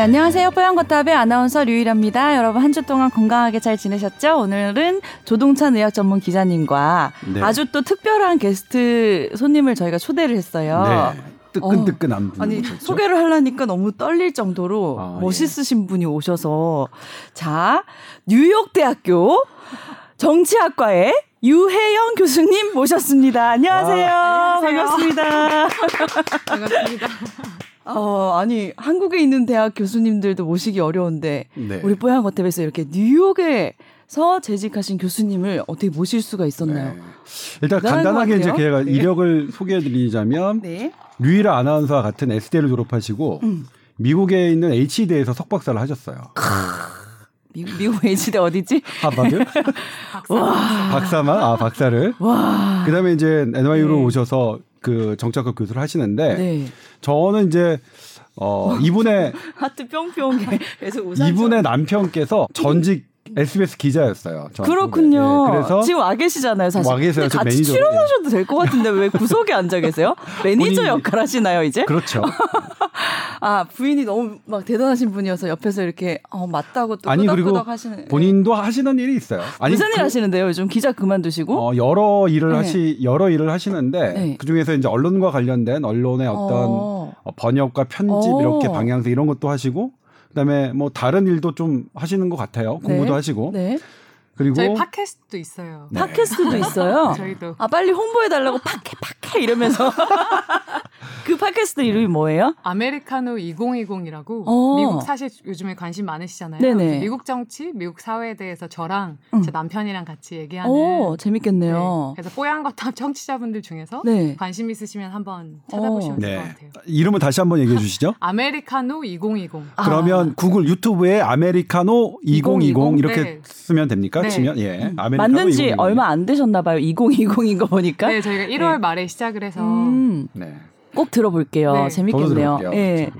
네, 안녕하세요. 뽀얀거탑의 아나운서 류일합니다. 여러분 한 주 동안 건강하게 잘 지내셨죠? 오늘은 조동찬 의학 전문 기자님과 네. 아주 또 특별한 게스트 손님을 저희가 초대를 했어요. 네. 뜨끈뜨끈한 분. 아니 소개를 하려니까 너무 떨릴 정도로 아, 멋있으신 분이 오셔서 자 뉴욕 대학교 정치학과의 유혜영 교수님 모셨습니다. 안녕하세요. 아, 안녕하세요. 반갑습니다. 반갑습니다. 어, 아니 한국에 있는 대학 교수님들도 모시기 어려운데 네. 우리 뽀얀 거탑에서 이렇게 뉴욕에서 재직하신 교수님을 어떻게 모실 수가 있었나요? 네. 일단 간단하게 것 이제. 제가 네. 이력을 소개해드리자면 네. 류일아 아나운서와 같은 S대를 졸업하시고 음. 미국에 있는 HD에서 석박사를 하셨어요. 미국, 미국 H대 어디지? 하버드 박사. 박사만 아 박사를. 와. 그 다음에 이제 NYU로 네. 오셔서 그 정치학과 교수를 하시는데 네. 저는 이제 어 이분의 하트 뿅뿅 계속 웃어. 이분의 남편께서 전직 SBS 기자였어요. 저 그렇군요. 네, 그래서 지금 와 계시잖아요, 사실. 와 계세요. 같이 매니저로. 출연하셔도 될 것 같은데 왜 구석에 앉아 계세요? 매니저 본인이- 역할 하시나요, 이제? 그렇죠. 아, 부인이 너무 막 대단하신 분이어서 옆에서 이렇게 어, 맞다고 또 아니 그리고 하시는. 본인도 하시는 일이 있어요. 아니 무슨 일 그- 하시는데요? 요즘 기자 그만두시고? 어, 여러 일을 네. 하시 여러 일을 하시는데 네. 그 중에서 이제 언론과 관련된 언론의 어떤 어. 어, 번역과 편집 어. 이렇게 방향성 이런 것도 하시고 그다음에 뭐 다른 일도 좀 하시는 것 같아요. 공부도 네. 하시고 네. 그리고 저희 팟캐스트도 있어요. 네. 팟캐스트도 있어요. 저희도 아, 빨리 홍보해 달라고 팟캐, 팟캐 이러면서. 그 팟캐스트 이름이 뭐예요? 아메리카노 2020이라고 어. 미국 사실 요즘에 관심 많으시잖아요. 네네. 미국 정치, 미국 사회에 대해서 저랑 음. 제 남편이랑 같이 얘기하는 오, 네. 재밌겠네요. 그래서 뽀얀 거탑 청취자분들 중에서 네. 관심 있으시면 한번 찾아보시면 어. 될것 네. 같아요. 이름을 다시 한번 얘기해 주시죠. 아메리카노 2020. 아. 그러면 구글 유튜브에 아메리카노 2020 2020? 이렇게 네. 쓰면 됩니까? 네. 치면 예. 아메리카노 만든 지 2020. 얼마 안 되셨나 봐요. 2020인 거 보니까. 네, 저희가 1월 말에 시작을 해서 음, 네. 꼭 들어볼게요. 네. 재밌겠네요. 예.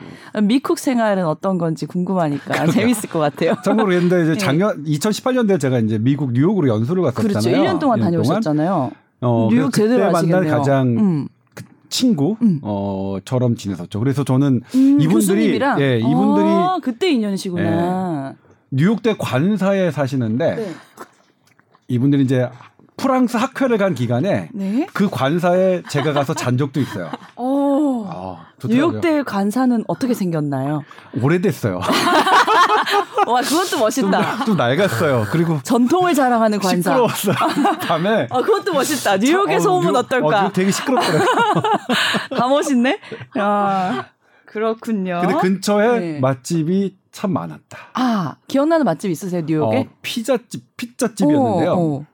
미국 생활은 어떤 건지 궁금하니까 재밌을 것 같아요. 참고로 그랬는데 이제 네. 작년 2018년도에 제가 이제 미국 뉴욕으로 연수를 갔었잖아요. 그렇죠. 1년 동안 1년 다녀오셨잖아요. 어, 뉴욕 제대로 그때 만난 아시겠네요. 가장 음. 친구 음. 어처럼 지냈었죠. 그래서 저는 음, 이분들이 교수님이랑? 예, 이분들이 아, 그때 인연이시구나. 뉴욕대 관사에 사시는데 네. 이분들이 이제 프랑스 학회를 간 기간에 네. 그 관사에 제가 가서 잔 적도 있어요. 오. 아, 좋더라고요. 뉴욕대 관사는 어떻게 생겼나요? 오래됐어요. 와, 그것도 좀, 멋있다. 좀 낡았어요. 그리고 전통을 자랑하는 관사. 시끄러웠어요. 밤에 아, 그것도 멋있다. 뉴욕의 어, 소음은 뉴욕- 어떨까? 어, 되게 시끄럽더라고요. 다 멋있네. 아, 그렇군요. 근데 근처에 네. 맛집이 참 많았다. 아, 기억나는 맛집 있으세요, 뉴욕에? 어, 피자집, 피자집이었는데요. 어, 어.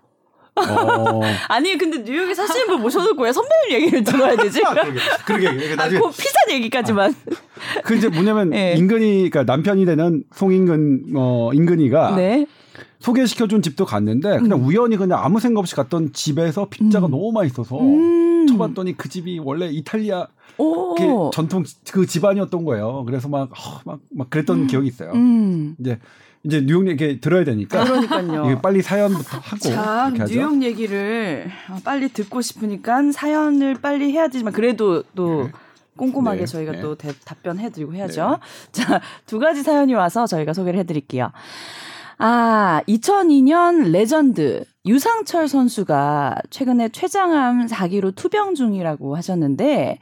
어. 아니, 근데 뉴욕에 사시는 분 모셔놓고 왜 선배님 얘기를 들어야 되지? 그러게, 그러게. 그러게. 아, 나중에 그 피자 얘기까지만. 그 이제 뭐냐면 네. 임근이 그러니까 남편이 되는 송임근 어 임근이가 네. 소개시켜준 집도 갔는데 그냥 우연히 그냥 아무 생각 없이 갔던 집에서 피자가 너무 맛있어서 음. 쳐봤더니 그 집이 원래 이탈리아 오. 그 전통 그 집안이었던 거예요. 그래서 막막막 그랬던 기억이 있어요. 음. 이제 이제 뉴욕 얘기 들어야 되니까 그러니까요. 빨리 사연부터 하고 자. 뉴욕 얘기를 어, 빨리 듣고 싶으니까 사연을 빨리 해야 되지만 그래도 또 꼼꼼하게 네, 저희가 네. 또 대- 답변해드리고 해야죠. 자, 두 가지 사연이 와서 저희가 소개를 해드릴게요. 아, 2002년 레전드 유상철 선수가 최근에 췌장암 4기로 투병 중이라고 하셨는데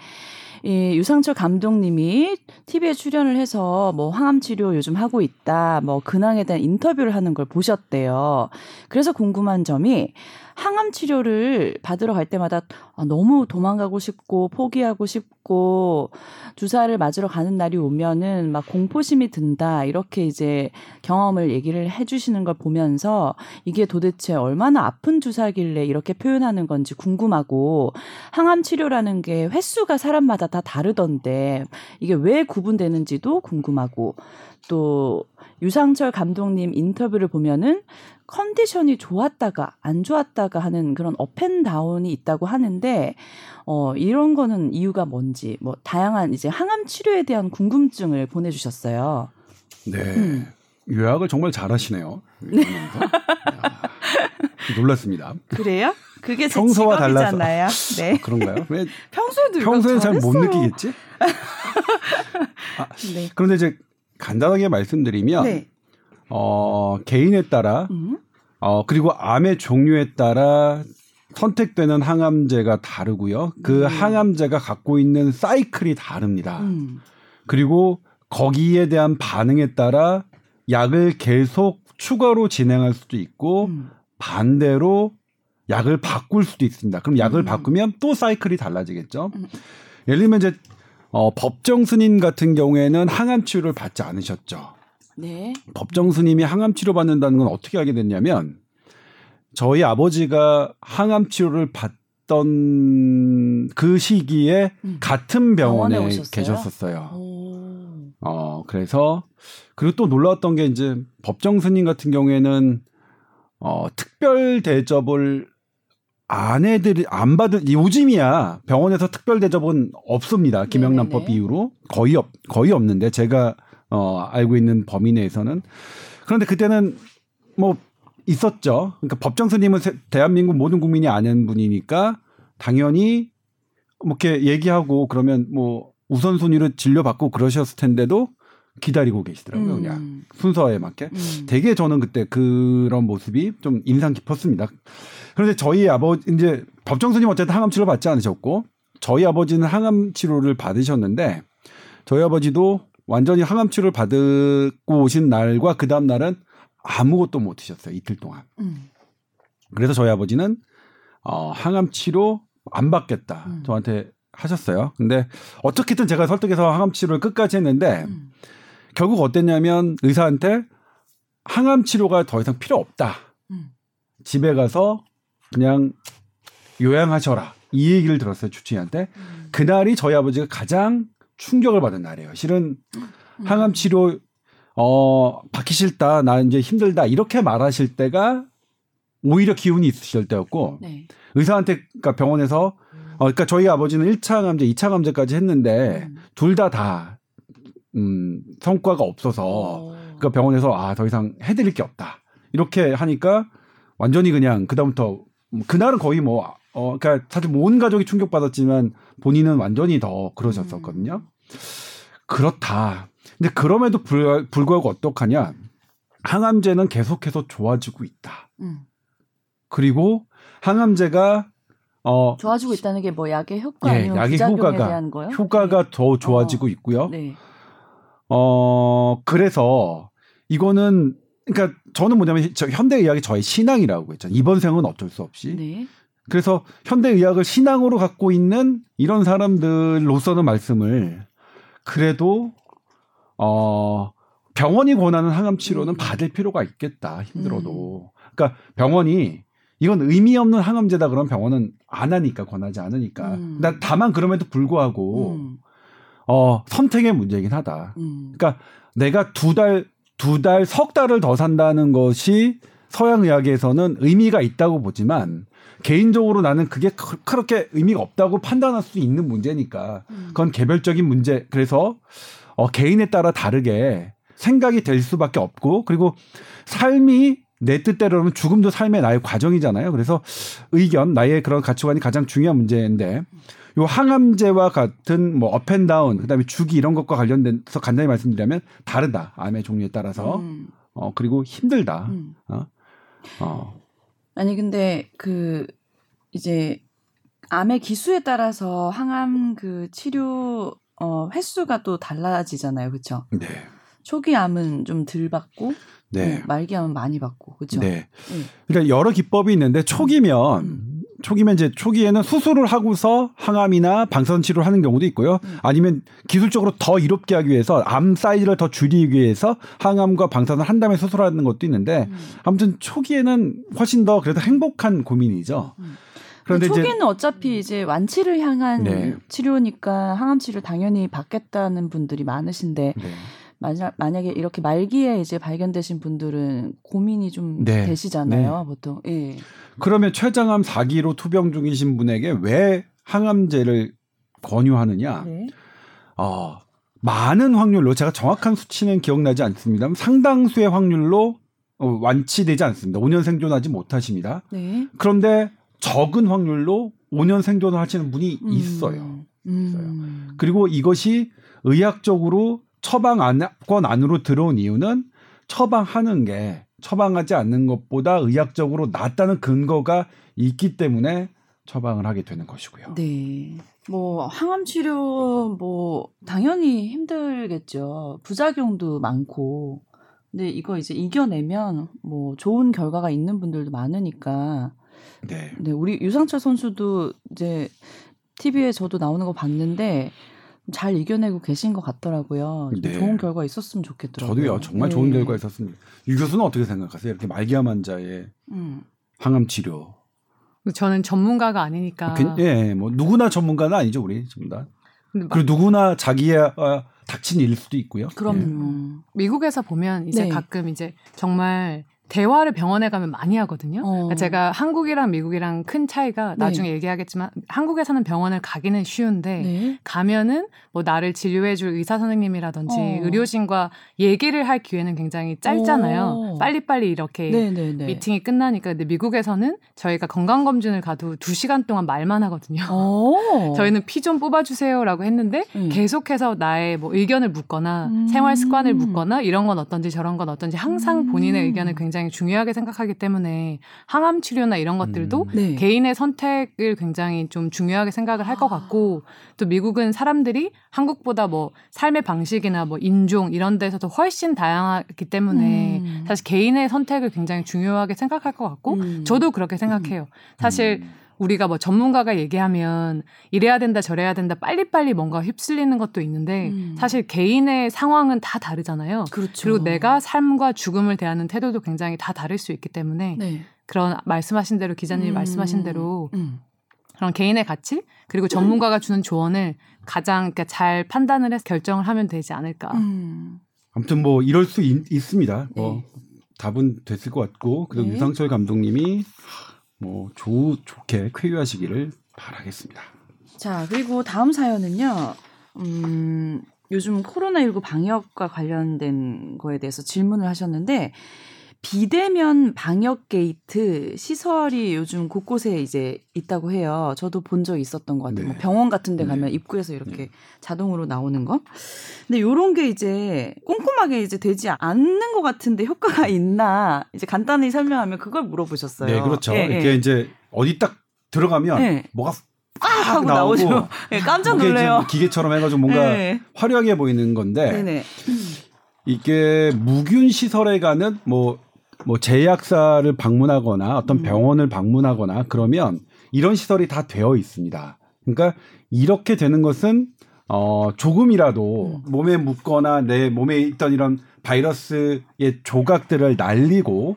이 유상철 감독님이 TV에 출연을 해서 뭐 항암 치료 요즘 하고 있다. 뭐 근황에 대한 인터뷰를 하는 걸 보셨대요. 그래서 궁금한 점이 항암 치료를 받으러 갈 때마다 아, 너무 도망가고 싶고 포기하고 싶고 주사를 맞으러 가는 날이 오면은 막 공포심이 든다. 이렇게 이제 경험을 얘기를 해 주시는 걸 보면서 이게 도대체 얼마나 아픈 주사길래 이렇게 표현하는 건지 궁금하고 항암 치료라는 게 횟수가 사람마다 다 다르던데 이게 왜 구분되는지도 궁금하고 또 유상철 감독님 인터뷰를 보면은 컨디션이 좋았다가 안 좋았다가 하는 그런 up and down이 있다고 하는데 어 이런 거는 이유가 뭔지 뭐 다양한 이제 항암 치료에 대한 궁금증을 보내 주셨어요. 네. 음. 요약을 정말 잘하시네요. 네. 놀랐습니다. 그래요? 그게 제 평소와 달라서. 직업이잖아요. 네. 그런가요? 왜 평소에도 평소에는 잘 못. 느끼겠지? 아, 네. 그런데 이제 간단하게 말씀드리면 네. 어, 개인에 따라 음. 어, 그리고 암의 종류에 따라 선택되는 항암제가 다르고요. 그 음. 항암제가 갖고 있는 사이클이 다릅니다. 음. 그리고 거기에 대한 반응에 따라 약을 계속 추가로 진행할 수도 있고 음. 반대로 약을 바꿀 수도 있습니다. 그럼 약을 음. 바꾸면 또 사이클이 달라지겠죠. 음. 예를 들면 이제 어, 법정 스님 같은 경우에는 항암 치료를 받지 않으셨죠. 네. 법정 스님이 항암 치료 받는다는 건 어떻게 알게 됐냐면 저희 아버지가 항암 치료를 받던 그 시기에 음. 같은 병원에? 계셨었어요. 오. 어, 그래서 그리고 또 놀라웠던 게 이제 법정 스님 같은 경우에는 어, 특별 대접을 아내들이 안 받을 요즘이야 병원에서 특별 대접은 없습니다. 김영란법 네네네. 이후로 거의 없 거의 없는데 제가 어, 알고 있는 범위 내에서는 그런데 그때는 뭐 있었죠. 그러니까 법정 스님은 세- 대한민국 모든 국민이 아는 분이니까 당연히 뭐 이렇게 얘기하고 그러면 뭐 우선순위로 진료받고 그러셨을 텐데도 기다리고 계시더라고요. 그냥 음. 순서에 맞게. 음. 되게 저는 그때 그런 모습이 좀 인상 깊었습니다. 그런데 저희 아버지 이제 법정 스님 어쨌든 항암 치료 받지 않으셨고 저희 아버지는 항암 치료를 받으셨는데 저희 아버지도 완전히 항암 치료를 받고 오신 날과 그 다음 날은 아무것도 못 드셨어요 이틀 동안. 음. 그래서 저희 아버지는 어, 항암 치료 안 받겠다 음. 저한테 하셨어요. 근데 어떻게든 제가 설득해서 항암 치료를 끝까지 했는데 음. 결국 어땠냐면 의사한테 항암 치료가 더 이상 필요 없다. 음. 집에 가서 그냥 요양하셔라. 이 얘기를 들었어요 주치의한테. 음. 그날이 저희 아버지가 가장 충격을 받은 날이에요. 실은 음. 항암 치료 어 받기 싫다. 나 이제 힘들다. 이렇게 말하실 때가 오히려 기운이 있으실 때였고 네. 의사한테 그러니까 병원에서 어 그러니까 저희 아버지는 1차 감제, 2차 감제까지 했는데 음. 둘다 다 음, 성과가 없어서 어. 그러니까 병원에서 아 더 이상 해드릴 게 없다 이렇게 하니까 완전히 그냥 그다음부터 그날은 거의 뭐 어, 그러니까 사실 뭐온 가족이 충격받았지만 본인은 완전히 더 그러셨었거든요. 그렇다. 근데 그럼에도 불, 불구하고 어떡하냐? 항암제는 계속해서 좋아지고 있다. 음. 그리고 항암제가 어 좋아지고 있다는 게 뭐 약의 효과 예, 아니면 약의 효과가- 대한 거요? 효과가 더 좋아지고 있고요. 네. 어 그래서 이거는 그러니까 저는 뭐냐면 저 현대 의학이 저의 신앙이라고 했잖아요. 이번 생은 어쩔 수 없이. 네. 그래서 현대 의학을 신앙으로 갖고 있는 이런 사람들로서는 말씀을 그래도 어 병원이 권하는 항암 치료는 음. 받을 필요가 있겠다 힘들어도 그러니까 병원이 이건 의미 없는 항암제다 그러면 병원은 안 하니까 권하지 않으니까 음. 나 다만 그럼에도 불구하고 음. 어 선택의 문제이긴 하다 음. 그러니까 내가 두 달, 두 달, 석 달을 더 산다는 것이 서양 의학에서는 의미가 있다고 보지만 개인적으로 나는 그게 그- 그렇게 의미가 없다고 판단할 수 있는 문제니까 음. 그건 개별적인 문제. 그래서 어, 개인에 따라 다르게 생각이 될 수밖에 없고 그리고 삶이 내 뜻대로는 죽음도 삶의 나의 과정이잖아요. 그래서 의견, 나의 그런 가치관이 가장 중요한 문제인데 요 항암제와 같은 뭐 up and down 그다음에 주기 이런 것과 관련돼서 간단히 말씀드리면 다르다. 암의 종류에 따라서 음. 어 그리고 힘들다. 음. 어. 아니 근데 그 이제 암의 기수에 따라서 항암 그 치료 어 횟수가 또 달라지잖아요. 그렇죠? 네. 초기 암은 좀 덜 받고 네. 음, 말기 암은 많이 받고. 그렇죠? 네. 음. 그러니까 여러 기법이 있는데 초기면 음. 초기면 이제 초기에는 수술을 하고서 항암이나 방사선 치료를 하는 경우도 있고요. 음. 아니면 기술적으로 더 이롭게 하기 위해서 암 사이즈를 더 줄이기 위해서 항암과 방사선 한 다음에 수술하는 것도 있는데 음. 아무튼 초기에는 훨씬 더 그래도 행복한 고민이죠. 음. 그런데 이제 초기에는 어차피 이제 완치를 향한 네. 치료니까 항암 치료 당연히 받겠다는 분들이 많으신데 네. 만약, 만약에 이렇게 말기에 이제 발견되신 분들은 고민이 좀 네. 되시잖아요, 보통. 예. 그러면 췌장암 4기로 투병 중이신 분에게 왜 항암제를 권유하느냐? 네. 어, 많은 확률로 제가 정확한 수치는 기억나지 않습니다만 상당수의 확률로 어, 완치되지 않습니다. 5년 생존하지 못하십니다. 네. 그런데 적은 확률로 5년 생존을 하시는 분이 음. 있어요. 음. 그리고 이것이 의학적으로 처방권 안으로 들어온 이유는 처방하는 게 처방하지 않는 것보다 의학적으로 낫다는 근거가 있기 때문에 처방을 하게 되는 것이고요. 네. 뭐 항암 치료 뭐 당연히 힘들겠죠. 부작용도 많고. 근데 이거 이제 이겨내면 뭐 좋은 결과가 있는 분들도 많으니까. 네. 네, 우리 유상철 선수도 이제 TV에 저도 나오는 거 봤는데 잘 이겨내고 계신 것 같더라고요. 좀 네. 좋은 결과 있었으면 좋겠더라고요. 저도요 정말 네. 좋은 결과 있었습니다. 유 교수는 어떻게 생각하세요? 이렇게 말기암 환자의 음. 항암 치료. 저는 전문가가 아니니까. 그- 예, 뭐 누구나 전문가는 아니죠 우리 전부 다. 그리고 누구나 자기의 어, 닥친 일일 수도 있고요. 그럼요. 미국에서 보면 이제 네. 가끔 이제 정말 대화를 병원에 가면 많이 하거든요. 어. 그러니까 제가 한국이랑 미국이랑 큰 차이가 네. 나중에 얘기하겠지만 한국에서는 병원을 가기는 쉬운데 네. 가면은 뭐 나를 진료해줄 의사 선생님이라든지 어. 의료진과 얘기를 할 기회는 굉장히 짧잖아요. 오. 빨리빨리 이렇게 네네네. 미팅이 끝나니까 근데 미국에서는 저희가 건강 검진을 가도 두 시간 동안 말만 하거든요. 어. 저희는 피 좀 뽑아주세요라고 했는데 음. 계속해서 나의 뭐 의견을 묻거나 음. 생활 습관을 묻거나 이런 건 어떤지 저런 건 어떤지 항상 음. 본인의 의견을 굉장히 중요하게 생각하기 때문에 항암 치료나 이런 것들도 음. 네. 개인의 선택을 굉장히 좀 중요하게 생각을 할것 아. 같고 또 미국은 사람들이 한국보다 뭐 삶의 방식이나 뭐 인종 이런 데서도 훨씬 다양하기 때문에 음. 사실 개인의 선택을 굉장히 중요하게 생각할 것 같고 음. 저도 그렇게 생각해요. 사실 음. 우리가 뭐 전문가가 얘기하면 이래야 된다 저래야 된다 빨리빨리 뭔가 휩쓸리는 것도 있는데 음. 사실 개인의 상황은 다 다르잖아요. 그렇죠. 그리고 내가 삶과 죽음을 대하는 태도도 굉장히 다 다를 수 있기 때문에 네. 그런 말씀하신 대로 기자님이 음. 말씀하신 대로 음. 그런 개인의 가치 그리고 전문가가 주는 조언을 가장 그러니까 잘 판단을 해서 결정을 하면 되지 않을까. 음. 아무튼 뭐 이럴 수 있, 습니다 뭐 네. 답은 됐을 것 같고 그리고 네. 유상철 감독님이 뭐 좋, 좋게 쾌유하시기를 바라겠습니다. 자, 그리고 다음 사연은요. 음, 요즘 코로나19 방역과 관련된 거에 대해서 질문을 하셨는데 비대면 방역 게이트 시설이 요즘 곳곳에 이제 있다고 해요. 저도 본 적 있었던 것 같아요. 네. 뭐 병원 같은 데 네. 가면 입구에서 이렇게 자동으로 나오는 거. 근데 요런 게 이제 꼼꼼하게 이제 되지 않는 것 같은데 효과가 있나 이제 간단히 설명하면 그걸 물어보셨어요. 네, 그렇죠. 예, 이렇게 예. 이제 어디 딱 들어가면 네. 뭐가 꽉 하고 나오죠. 예, 깜짝 놀래요. 뭐 기계처럼 해가지고 뭔가 네. 화려하게 보이는 건데 네네. 이게 무균 시설에 가는 뭐, 뭐 제약사를 방문하거나 어떤 음. 병원을 방문하거나 그러면 이런 시설이 다 되어 있습니다. 그러니까 이렇게 되는 것은 어, 조금이라도 음. 몸에 묻거나 내 몸에 있던 이런 바이러스의 조각들을 날리고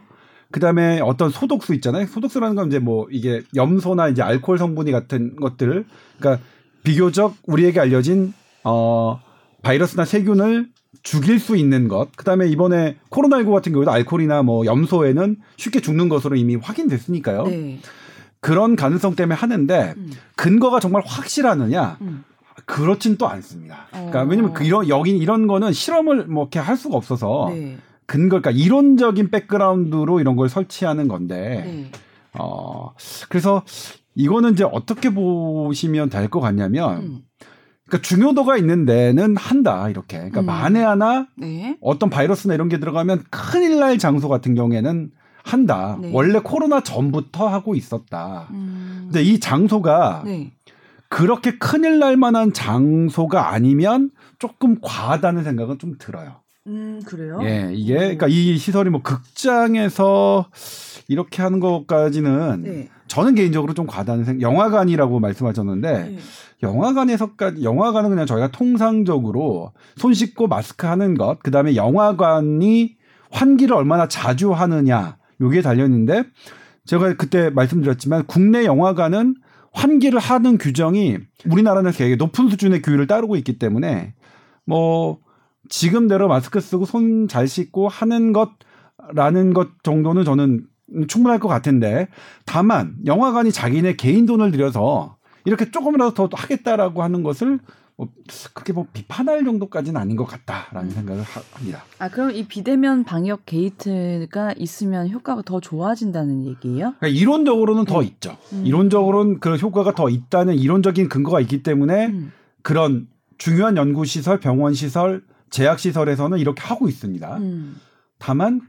그다음에 어떤 소독수 있잖아요. 소독수라는 건 이제 뭐 이게 염소나 이제 알코올 성분이 같은 것들을 그러니까 비교적 우리에게 알려진 어 바이러스나 세균을 죽일 수 있는 것. 그다음에 이번에 코로나19 같은 경우도 알코올이나 뭐 염소에는 쉽게 죽는 것으로 이미 확인됐으니까요. 네. 그런 가능성 때문에 하는데 음. 근거가 정말 확실하느냐? 음. 그렇진 또 않습니다. 그러니까 어. 왜냐면 그 이런 여긴 이런 거는 실험을 뭐 이렇게 할 수가 없어서 네. 근거 그러니까 이론적인 백그라운드로 이런 걸 설치하는 건데 네. 어 그래서 이거는 이제 어떻게 보시면 될 것 같냐면 음. 그러니까 중요도가 있는 데는 한다 이렇게 그러니까 음. 만에 하나 네. 어떤 바이러스나 이런 게 들어가면 큰일 날 장소 같은 경우에는 한다 네. 원래 코로나 전부터 하고 있었다 음. 근데 이 장소가 네. 그렇게 큰일 날 만한 장소가 아니면 조금 과하다는 생각은 좀 들어요. 음, 그래요? 예, 이게 오. 그러니까 이 시설이 뭐 극장에서 이렇게 하는 것까지는 네. 저는 개인적으로 좀 과다는 생각. 영화관이라고 말씀하셨는데 네. 영화관에서까지 영화관은 그냥 저희가 통상적으로 손 씻고 마스크 하는 것, 그다음에 영화관이 환기를 얼마나 자주 하느냐 요게 달려 있는데 제가 그때 말씀드렸지만 국내 영화관은 환기를 하는 규정이 우리나라는 되게 높은 수준의 규율을 따르고 있기 때문에 뭐 지금대로 마스크 쓰고 손 잘 씻고 하는 것라는 것 정도는 저는 충분할 것 같은데 다만 영화관이 자기네 개인 돈을 들여서 이렇게 조금이라도 더 하겠다라고 하는 것을 뭐 그렇게 뭐 비판할 정도까지는 아닌 것 같다라는 생각을 하- 합니다. 아, 그럼 이 비대면 방역 게이트가 있으면 효과가 더 좋아진다는 얘기예요? 그러니까 이론적으로는 더 있죠. 음. 이론적으로는 그 효과가 더 있다는 이론적인 근거가 있기 때문에 음. 그런 중요한 연구 시설, 병원 시설, 제약 시설에서는 이렇게 하고 있습니다. 음. 다만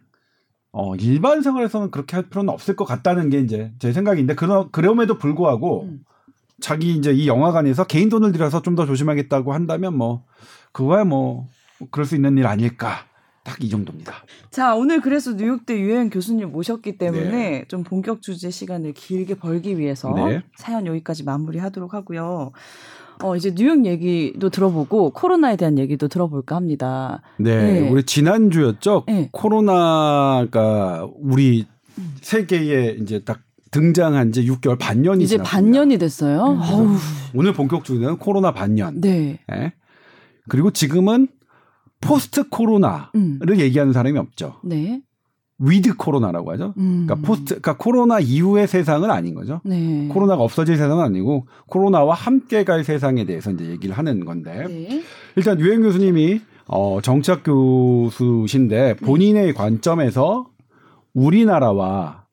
어, 일반 생활에서는 그렇게 할 필요는 없을 것 같다는 게 이제 제 생각인데 그러, 그럼에도 불구하고 음. 자기 이제 이 영화관에서 개인 돈을 들여서 좀 더 조심하겠다고 한다면 뭐 그거야 뭐 그럴 수 있는 일 아닐까 딱 이 정도입니다. 자, 오늘 그래서 뉴욕대 유엔 교수님 모셨기 때문에 네. 좀 본격 주제 시간을 길게 벌기 위해서 네. 사연 여기까지 마무리하도록 하고요. 어, 이제 뉴욕 얘기도 들어보고 코로나에 대한 얘기도 들어볼까 합니다. 네, 네. 우리 지난주였죠. 네. 코로나가 우리 세계에 이제 딱 등장한 지 6개월 반년이 이제 지났습니다. 반년이 됐어요. 음. 어우, 오늘 본격 주제는 코로나 반년. 네. 예. 그리고 지금은 post 코로나를 음. 얘기하는 사람이 없죠. 네. with 코로나라고 하죠. 음. 그러니까 post, 그러니까 코로나 이후의 세상은 아닌 거죠. 네. 코로나가 없어질 세상은 아니고 코로나와 함께 갈 세상에 대해서 이제 얘기를 하는 건데 네. 일단 유엔 교수님이 어, 정치학 교수신데 본인의 관점에서 우리나라와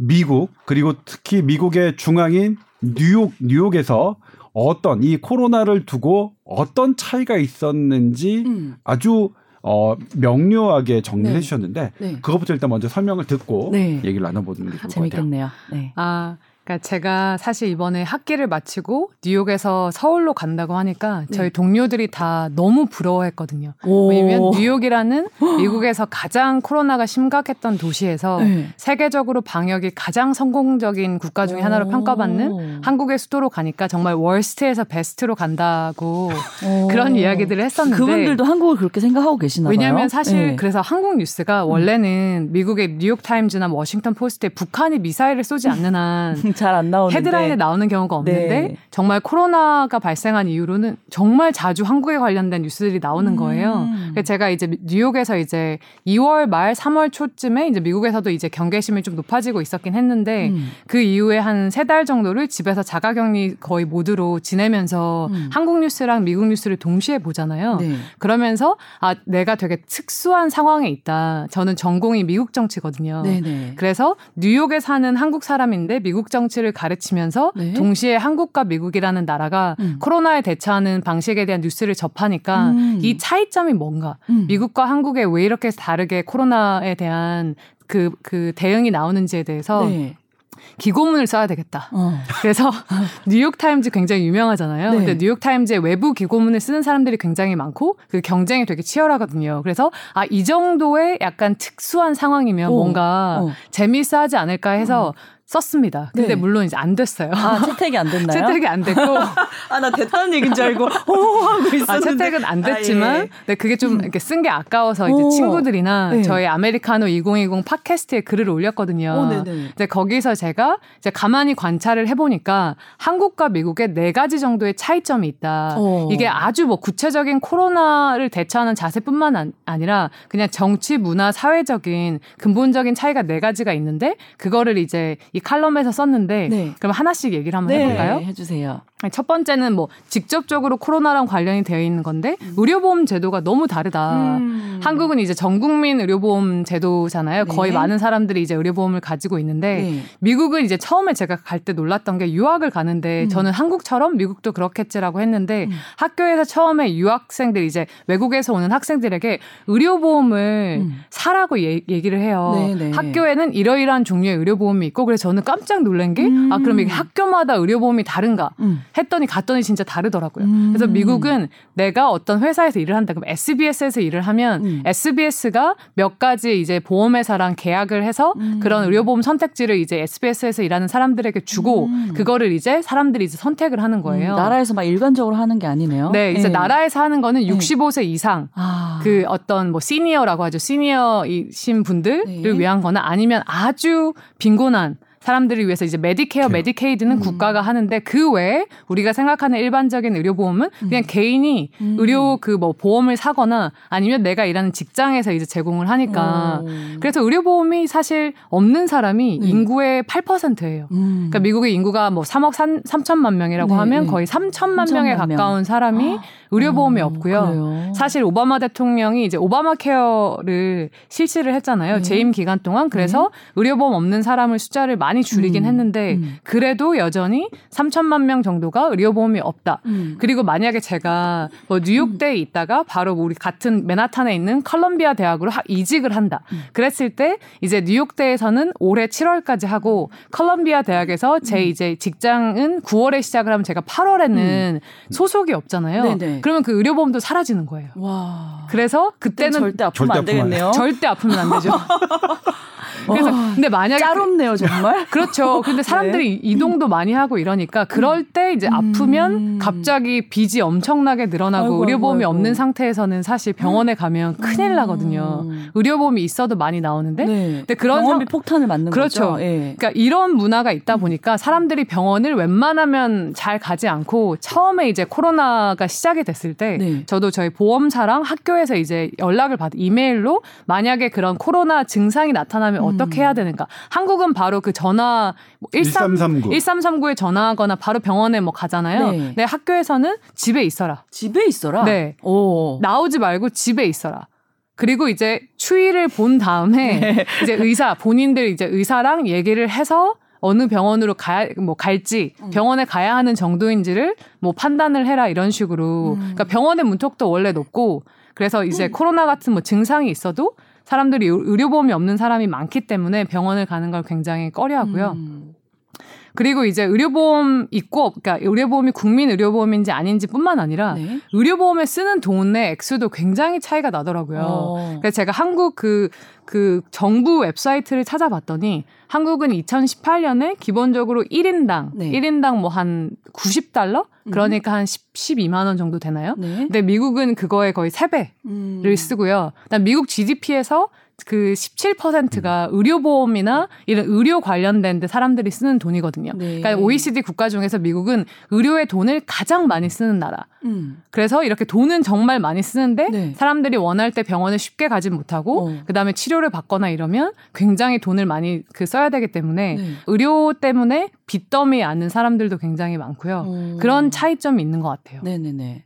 미국 그리고 특히 미국의 중앙인 뉴욕 뉴욕에서 어떤 이 코로나를 두고 어떤 차이가 있었는지 음. 아주 어, 명료하게 정리해 네. 주셨는데 네. 그것부터 일단 먼저 설명을 듣고 네. 얘기를 나눠보는 게 좋을 것 같아요. 재밌겠네요. 네. 아, 그러니까 제가 사실 이번에 학기를 마치고 뉴욕에서 서울로 간다고 하니까 네. 저희 동료들이 다 너무 부러워했거든요. 오. 왜냐면 뉴욕이라는 미국에서 가장 코로나가 심각했던 도시에서 네. 세계적으로 방역이 가장 성공적인 국가 중에 하나로 오. 평가받는 한국의 수도로 가니까 정말 worst에서 best로 간다고 오. 그런 이야기들을 했었는데 그분들도 한국을 그렇게 생각하고 계시나 봐요. 왜냐하면 사실 네. 그래서 한국 뉴스가 원래는 미국의 뉴욕 타임즈나 워싱턴 포스트에 북한이 미사일을 쏘지 않는 한 잘 안 나오는데 헤드라인에 나오는 경우가 없는데 네. 정말 코로나가 발생한 이후로는 정말 자주 한국에 관련된 뉴스들이 나오는 거예요. 음. 제가 이제 뉴욕에서 이제 2월 말 3월 초쯤에 이제 미국에서도 이제 경계심이 좀 높아지고 있었긴 했는데 음. 그 이후에 한 세 달 정도를 집에서 자가격리 거의 모드로 지내면서 음. 한국 뉴스랑 미국 뉴스를 동시에 보잖아요. 네. 그러면서 아 내가 되게 특수한 상황에 있다. 저는 전공이 미국 정치거든요. 네네. 그래서 뉴욕에 사는 한국 사람인데 미국 정 치를 가르치면서 네. 동시에 한국과 미국이라는 나라가 음. 코로나에 대처하는 방식에 대한 뉴스를 접하니까 음. 이 차이점이 뭔가 음. 미국과 한국에 왜 이렇게 다르게 코로나에 대한 그, 그 대응이 나오는지에 대해서 네. 기고문을 써야 되겠다. 어. 그래서 뉴욕타임즈 굉장히 유명하잖아요. 네. 근데 뉴욕타임즈에 외부 기고문을 쓰는 사람들이 굉장히 많고 그 경쟁이 되게 치열하거든요. 그래서 아, 이 정도의 약간 특수한 상황이면 어. 뭔가 어. 재미있어 하지 않을까 해서 썼습니다. 근데 네. 물론 이제 안 됐어요. 아 채택이 안 됐나요? 채택이 안 됐고 아 나 됐다는 얘기인 줄 알고 오 하고 있었는데. 아, 채택은 안 아, 됐지만 예. 근데 그게 좀 이렇게 쓴 게 아까워서 이제 오. 친구들이나 네. 저희 아메리카노 2020 팟캐스트에 글을 올렸거든요. 오, 네네. 근데 거기서 제가 이제 가만히 관찰을 해보니까 한국과 미국의 네 가지 정도의 차이점이 있다. 어. 이게 아주 뭐 구체적인 코로나를 대처하는 자세뿐만 안- 아니라 그냥 정치, 문화, 사회적인 근본적인 차이가 네 가지가 있는데 그거를 이제 이 칼럼에서 썼는데 네. 그럼 하나씩 얘기를 한번 네, 해볼까요? 해주세요. 첫 번째는 뭐 직접적으로 코로나랑 관련이 되어 있는 건데 의료보험 제도가 너무 다르다. 음. 한국은 이제 전국민 의료보험 제도잖아요. 네. 거의 많은 사람들이 이제 의료보험을 가지고 있는데 네. 미국은 이제 처음에 제가 갈 때 놀랐던 게 유학을 가는데 음. 저는 한국처럼 미국도 그렇겠지라고 했는데 음. 학교에서 처음에 유학생들 이제 외국에서 오는 학생들에게 의료보험을 음. 사라고 얘, 기를 해요. 네, 네. 학교에는 이러이러한 종류의 의료보험이 있고 그래서 저는 깜짝 놀란 게아 음. 그럼 이게 학교마다 의료보험이 다른가? 음. 했더니 갔더니 진짜 다르더라고요. 음. 그래서 미국은 내가 어떤 회사에서 일을 한다. 그럼 SBS에서 일을 하면 음. SBS가 몇 가지 이제 보험회사랑 계약을 해서 음. 그런 의료보험 선택지를 이제 SBS에서 일하는 사람들에게 주고 음. 그거를 이제 사람들이 이제 선택을 하는 거예요. 음, 나라에서 막 일관적으로 하는 게 아니네요. 네, 이제 나라에서 하는 거는 65세 이상 아. 그 어떤 뭐 시니어라고 하죠. 시니어이신 분들을 네. 위한 거나 아니면 아주 빈곤한 사람들을 위해서 이제 메디케어, 케어. 메디케이드는 음. 국가가 하는데 그 외에 우리가 생각하는 일반적인 의료 보험은 그냥 개인이 음. 의료 그 뭐 보험을 사거나 아니면 내가 일하는 직장에서 이제 제공을 하니까 오. 그래서 의료 보험이 사실 없는 사람이 네. 인구의 8%예요. 음. 그러니까 미국의 인구가 뭐 3억 3, 3천만 명이라고 네, 하면 네. 거의 3천만 명에 3천만 명. 가까운 사람이 아. 의료보험이 어, 없고요. 그래요? 사실 오바마 대통령이 이제 오바마 케어를 실시를 했잖아요. 네. 재임 기간 동안. 그래서 의료보험 없는 사람을 숫자를 많이 줄이긴 음. 했는데 음. 그래도 여전히 3천만 명 정도가 의료보험이 없다. 음. 그리고 만약에 제가 뭐 뉴욕대에 있다가 바로 우리 같은 맨하탄에 있는 컬럼비아 대학으로 하- 이직을 한다. 음. 그랬을 때 이제 뉴욕대에서는 올해 7월까지 하고 컬럼비아 대학에서 음. 제 이제 직장은 9월에 시작을 하면 제가 8월에는 소속이 없잖아요. 음. 네네. 그러면 그 의료보험도 사라지는 거예요. 와. 그래서 그때는 절대 아프면 절대 안 되겠네요. 절대 아프면 안 되죠. 그래서 와, 근데 만약에 짜롭네요 정말. 그렇죠. 근데 사람들이 이동도 많이 하고 이러니까 그럴 때 이제 음. 아프면 갑자기 빚이 엄청나게 늘어나고 아이고, 의료보험이 아이고. 없는 상태에서는 사실 병원에 가면 큰일 나거든요. 음. 의료보험이 있어도 많이 나오는데 네. 근데 그런 병원비 상- 폭탄을 맞는 그렇죠. 거죠. 예. 그러니까 이런 문화가 있다 보니까 사람들이 병원을 웬만하면 잘 가지 않고 처음에 이제 코로나가 시작이 됐을 때 네. 저도 저희 보험사랑 학교에서 이제 연락을 받 이메일로 만약에 그런 코로나 증상이 나타나면 음. 어떻게 해야 되는가. 한국은 바로 그 전화 13, 1339. 1339에 전화하거나 바로 병원에 뭐 가잖아요. 네. 네, 학교에서는 집에 있어라. 집에 있어라. 네. 오. 나오지 말고 집에 있어라. 그리고 이제 추이를 본 다음에 네. 이제 의사 본인들 이제 의사랑 얘기를 해서 어느 병원으로 가야 뭐 갈지 음. 병원에 가야 하는 정도인지를 뭐 판단을 해라 이런 식으로 음. 그러니까 병원의 문턱도 원래 높고 그래서 이제 코로나 같은 뭐 증상이 있어도 사람들이 의- 의료보험이 없는 사람이 많기 때문에 병원을 가는 걸 굉장히 꺼려 하고요. 음. 그리고 이제 의료보험 있고 그러니까 의료보험이 국민 의료보험인지 아닌지뿐만 아니라 네. 의료보험에 쓰는 돈의 액수도 굉장히 차이가 나더라고요. 어. 그래서 제가 한국 그, 그 정부 웹사이트를 찾아봤더니 한국은 2018년에 기본적으로 1인당, 네. 1인당 뭐 한 90달러? 그러니까 한 10, 12만 원 정도 되나요? 네. 근데 미국은 그거의 거의 3배를 음. 쓰고요. 그다음 미국 GDP에서 그 17%가 의료보험이나 이런 의료 관련된 데 사람들이 쓰는 돈이거든요. 네. 그러니까 OECD 국가 중에서 미국은 의료에 돈을 가장 많이 쓰는 나라. 음. 그래서 이렇게 돈은 정말 많이 쓰는데 네. 사람들이 원할 때 병원에 쉽게 가지 못하고 어. 그다음에 치료를 받거나 이러면 굉장히 돈을 많이 그 써야 되기 때문에 네. 의료 때문에 빚더미 않는 사람들도 굉장히 많고요. 어. 그런 차이점이 있는 것 같아요. 네네네.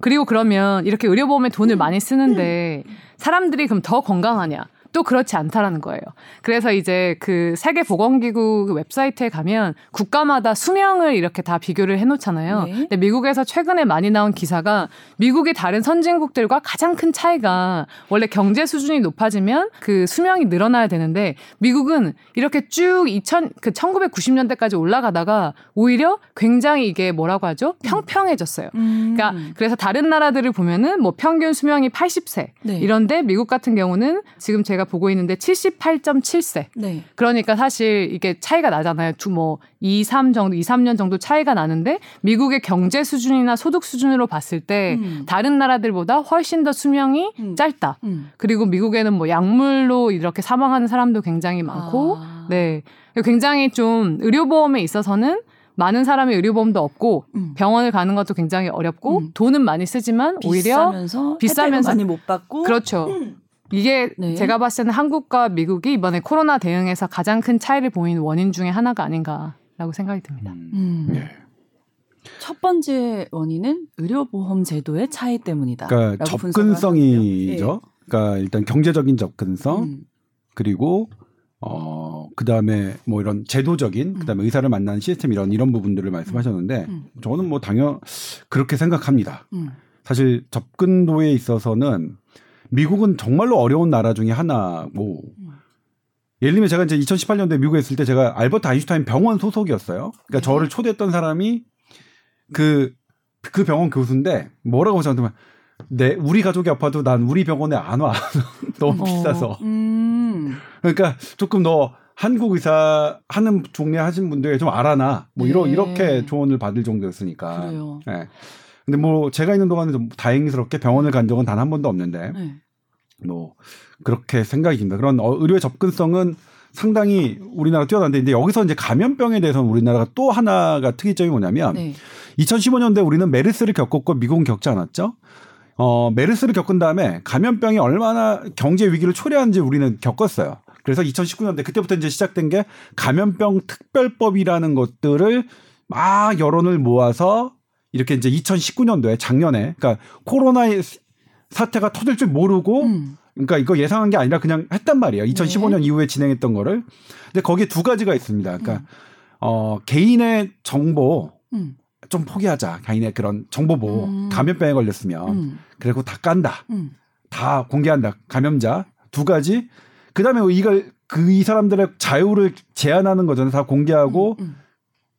그리고 그러면 이렇게 의료보험에 돈을 많이 쓰는데 사람들이 그럼 더 건강하냐? 또 그렇지 않다라는 거예요. 그래서 이제 그 세계보건기구 그 웹사이트에 가면 국가마다 수명을 이렇게 다 비교를 해놓잖아요. 네. 근데 미국에서 최근에 많이 나온 기사가 미국이 다른 선진국들과 가장 큰 차이가 원래 경제 수준이 높아지면 그 수명이 늘어나야 되는데 미국은 이렇게 쭉 2000, 그 1990년대까지 올라가다가 오히려 굉장히 이게 뭐라고 하죠? 평평해졌어요. 음. 그러니까 그래서 다른 나라들을 보면은 뭐 평균 수명이 80세 네. 이런데 미국 같은 경우는 지금 제가 보고 있는데 78.7세. 네. 그러니까 사실 이게 차이가 나잖아요. 두뭐 2, 3 정도, 2, 3년 정도 차이가 나는데 미국의 경제 수준이나 소득 수준으로 봤을 때 음. 다른 나라들보다 훨씬 더 수명이 음. 짧다. 음. 그리고 미국에는 뭐 약물로 이렇게 사망하는 사람도 굉장히 많고 아. 네. 굉장히 좀 의료보험에 있어서는 많은 사람이 의료보험도 없고 음. 병원을 가는 것도 굉장히 어렵고 음. 돈은 많이 쓰지만 오히려 비싸면서 비싸면서- 많이 못 받고 그렇죠. 이게 네. 제가 봤을 때는 한국과 미국이 이번에 코로나 대응에서 가장 큰 차이를 보인 원인 중에 하나가 아닌가라고 생각이 듭니다. 음. 네. 첫 번째 원인은 의료보험 제도의 차이 때문이다. 그러니까 접근성이죠. 그러니까 일단 경제적인 접근성. 예. 음. 그리고 어 그다음에 뭐 이런 제도적인 그다음에 의사를 만나는 시스템 이런 이런 부분들을 말씀하셨는데 음. 저는 뭐 당연 그렇게 생각합니다. 음. 사실 접근도에 있어서는 미국은 정말로 어려운 나라 중에 하나고 음. 예를 들면 제가 이제 2018년도에 미국에 있을 때 제가 알버트 아인슈타인 병원 소속이었어요. 그러니까 네. 저를 초대했던 사람이 그, 그 병원 교수인데 뭐라고 저한테 말, 내, 우리 가족이 아파도 난 우리 병원에 안 와. 너무 어, 비싸서. 음. 그러니까 조금 너 한국 의사 하는 종례 하신 분들 좀 알아나. 뭐 이러, 네. 이렇게 조언을 받을 정도였으니까. 그래요. 예. 근데 뭐 제가 있는 동안은 좀 다행스럽게 병원을 간 적은 단 한 번도 없는데 네. 뭐 그렇게 생각이 듭니다. 그런 어, 의료의 접근성은 상당히 우리나라 뛰어난데 여기서 이제 감염병에 대해서는 우리나라가 또 하나가 특이점이 뭐냐면 네. 2015년도에 우리는 메르스를 겪었고 미국은 겪지 않았죠. 어, 메르스를 겪은 다음에 감염병이 얼마나 경제 위기를 초래하는지 우리는 겪었어요. 그래서 2019년대 그때부터 이제 시작된 게 감염병 특별법이라는 것들을 막 여론을 모아서 이렇게 이제 2019년도에 작년에 그러니까 코로나의 사태가 터질 줄 모르고 음. 그러니까 이거 예상한 게 아니라 그냥 했단 말이에요. 2015년 네. 이후에 진행했던 거를. 근데 거기에 두 가지가 있습니다. 그러니까 어 개인의 정보 음. 좀 포기하자. 개인의 그런 정보 보호. 음. 감염병에 걸렸으면 음. 그리고 다 깐다. 음. 다 공개한다. 감염자 두 가지. 그다음에 이걸 그 이 사람들의 자유를 제한하는 거잖아요. 다 공개하고 음.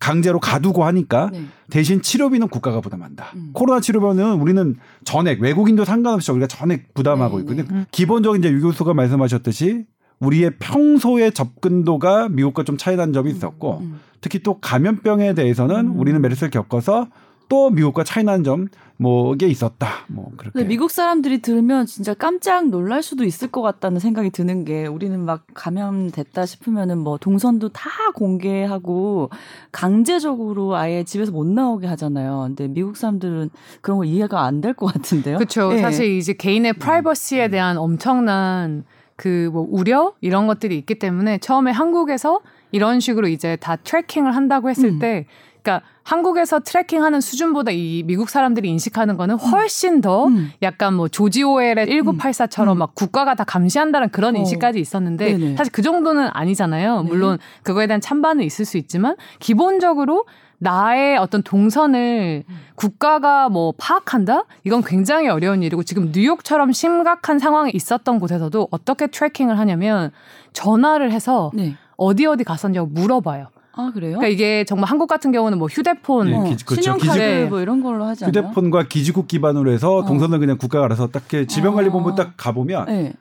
강제로 가두고 하니까 네. 대신 치료비는 국가가 부담한다. 음. 코로나 치료비는 우리는 전액 외국인도 상관없이 우리가 전액 부담하고 네, 있거든요. 네. 음. 기본적인 이제 유 교수가 말씀하셨듯이 우리의 평소의 접근도가 미국과 좀 차이 나는 점이 있었고 음. 특히 또 감염병에 대해서는 음. 우리는 메르스를 겪어서 또 미국과 차이 나는 점 뭐게 있었다. 뭐 그렇게. 근데 미국 사람들이 들으면 진짜 깜짝 놀랄 수도 있을 것 같다는 생각이 드는 게 우리는 막 감염됐다 싶으면은 뭐 동선도 다 공개하고 강제적으로 아예 집에서 못 나오게 하잖아요. 근데 미국 사람들은 그런 거 이해가 안 될 것 같은데요. 그렇죠. 예. 사실 이제 개인의 프라이버시에 대한 엄청난 그 뭐 우려 이런 것들이 있기 때문에 처음에 한국에서 이런 식으로 이제 다 tracking을 한다고 했을 음. 때 그러니까 한국에서 tracking하는 수준보다 이 미국 사람들이 인식하는 거는 훨씬 더 음. 약간 뭐 조지 오웰의 1984처럼 음. 막 국가가 다 감시한다는 그런 어. 인식까지 있었는데 네네. 사실 그 정도는 아니잖아요. 네. 물론 그거에 대한 찬반은 있을 수 있지만 기본적으로 나의 어떤 동선을 음. 국가가 뭐 파악한다? 이건 굉장히 어려운 일이고 지금 뉴욕처럼 심각한 상황이 있었던 곳에서도 어떻게 tracking을 하냐면 전화를 해서 네. 어디 어디 갔었냐고 물어봐요. 아 그래요? 그러니까 이게 정말 한국 같은 경우는 뭐 휴대폰 네, 어, 기- 그렇죠. 신용카드 기지- 뭐 이런 걸로 하지 않아요? 휴대폰과 기지국 기반으로 해서 어. 동선을 그냥 국가가 알아서 딱 질병관리본부 어. 딱 가보면 네.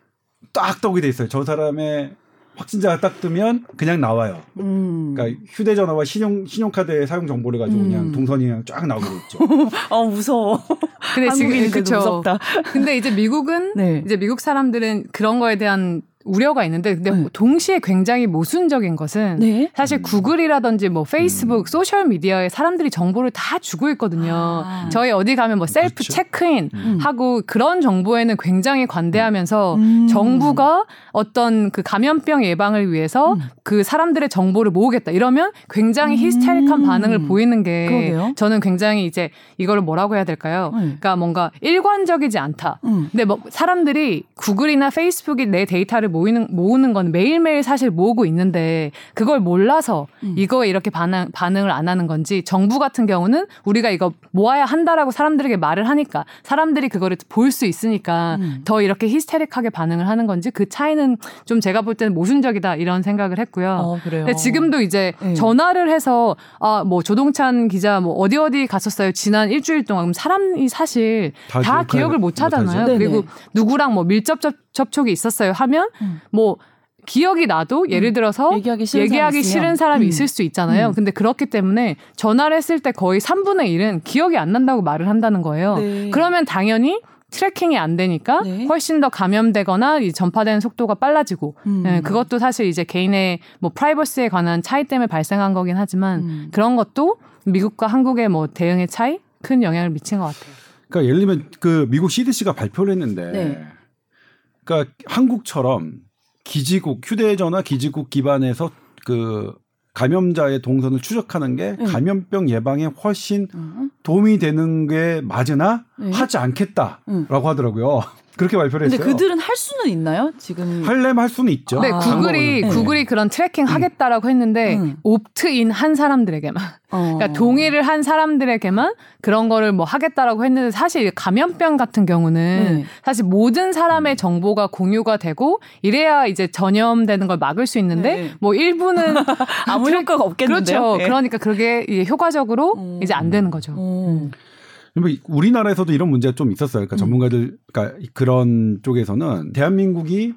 딱 떠오게 돼 있어요. 저 사람의 확진자가 딱 뜨면 그냥 나와요. 음. 그러니까 휴대전화와 신용 신용카드의 사용 정보를 가지고 음. 그냥 동선이 그냥 쫙 나오게 돼 있죠. 아 무서워. 근데 지금 그쵸. 무섭다. 근데 이제 미국은 네. 이제 미국 사람들은 그런 거에 대한 우려가 있는데 근데 네. 동시에 굉장히 모순적인 것은 네. 사실 구글이라든지 뭐 페이스북, 소셜 미디어에 사람들이 정보를 다 주고 있거든요. 아. 저희 어디 가면 뭐 셀프 그렇죠. 체크인 음. 하고 그런 정보에는 굉장히 관대하면서 음. 정부가 어떤 그 감염병 예방을 위해서 음. 그 사람들의 정보를 모으겠다 이러면 굉장히 음. 히스테릭한 반응을 보이는 게 그러게요. 저는 굉장히 이제 이거를 뭐라고 해야 될까요? 네. 그러니까 뭔가 일관적이지 않다. 음. 근데 뭐 사람들이 구글이나 페이스북이 내 데이터를 모이는 모으는 건 매일매일 사실 모으고 있는데 그걸 몰라서 음. 이거에 이렇게 반응 반응을 안 하는 건지 정부 같은 경우는 우리가 이거 모아야 한다라고 사람들에게 말을 하니까 사람들이 그거를 볼 수 있으니까 음. 더 이렇게 히스테릭하게 반응을 하는 건지 그 차이는 좀 제가 볼 때는 모순적이다 이런 생각을 했고요. 어 그래요. 근데 지금도 이제 네. 전화를 해서 아 뭐 조동찬 기자 뭐 어디 어디 갔었어요 지난 일주일 동안 그럼 사람이 사실 다 다, 기억을 못 하잖아요. 못하죠. 네네. 그리고 누구랑 뭐 밀접 접, 접촉이 있었어요 하면 음. 뭐 기억이 나도 예를 들어서 얘기하기 싫은 얘기하기 사람. 싫은 사람이 음. 있을 수 있잖아요. 음. 근데 그렇기 때문에 전화를 했을 때 거의 3분의 1은 기억이 안 난다고 말을 한다는 거예요. 네. 그러면 당연히 트래킹이 안 되니까 네. 훨씬 더 감염되거나 이 전파되는 속도가 빨라지고 음. 예, 그것도 사실 이제 개인의 뭐 프라이버시에 관한 차이 때문에 발생한 거긴 하지만 음. 그런 것도 미국과 한국의 뭐 대응의 차이 큰 영향을 미친 것 같아요. 그러니까 예를 들면 그 미국 CDC가 발표를 했는데, 네. 그러니까 한국처럼 기지국 휴대전화 기지국 기반에서 그 감염자의 동선을 추적하는 게 네. 감염병 예방에 훨씬 음. 도움이 되는 게 맞으나 네. 하지 않겠다라고 음. 하더라고요. 그렇게 발표를 근데 했어요. 그들은 할 수는 있나요? 지금 할래면 할 수는 있죠. 네, 아. 구글이 네. 구글이 그런 tracking 하겠다라고 했는데 음. opt-in 한 사람들에게만 어. 그러니까 동의를 한 사람들에게만 그런 거를 뭐 하겠다라고 했는데 사실 감염병 같은 경우는 네. 사실 모든 사람의 정보가 공유가 되고 이래야 이제 전염되는 걸 막을 수 있는데 네. 뭐 일부는 아무 트랙- 효과가 없겠는데요. 그렇죠. 예. 그러니까 그게 이제 효과적으로 음. 이제 안 되는 거죠. 어. 뭐 우리나라에서도 이런 문제가 좀 있었어요. 그러니까 음. 전문가들, 그러니까 그런 쪽에서는 대한민국이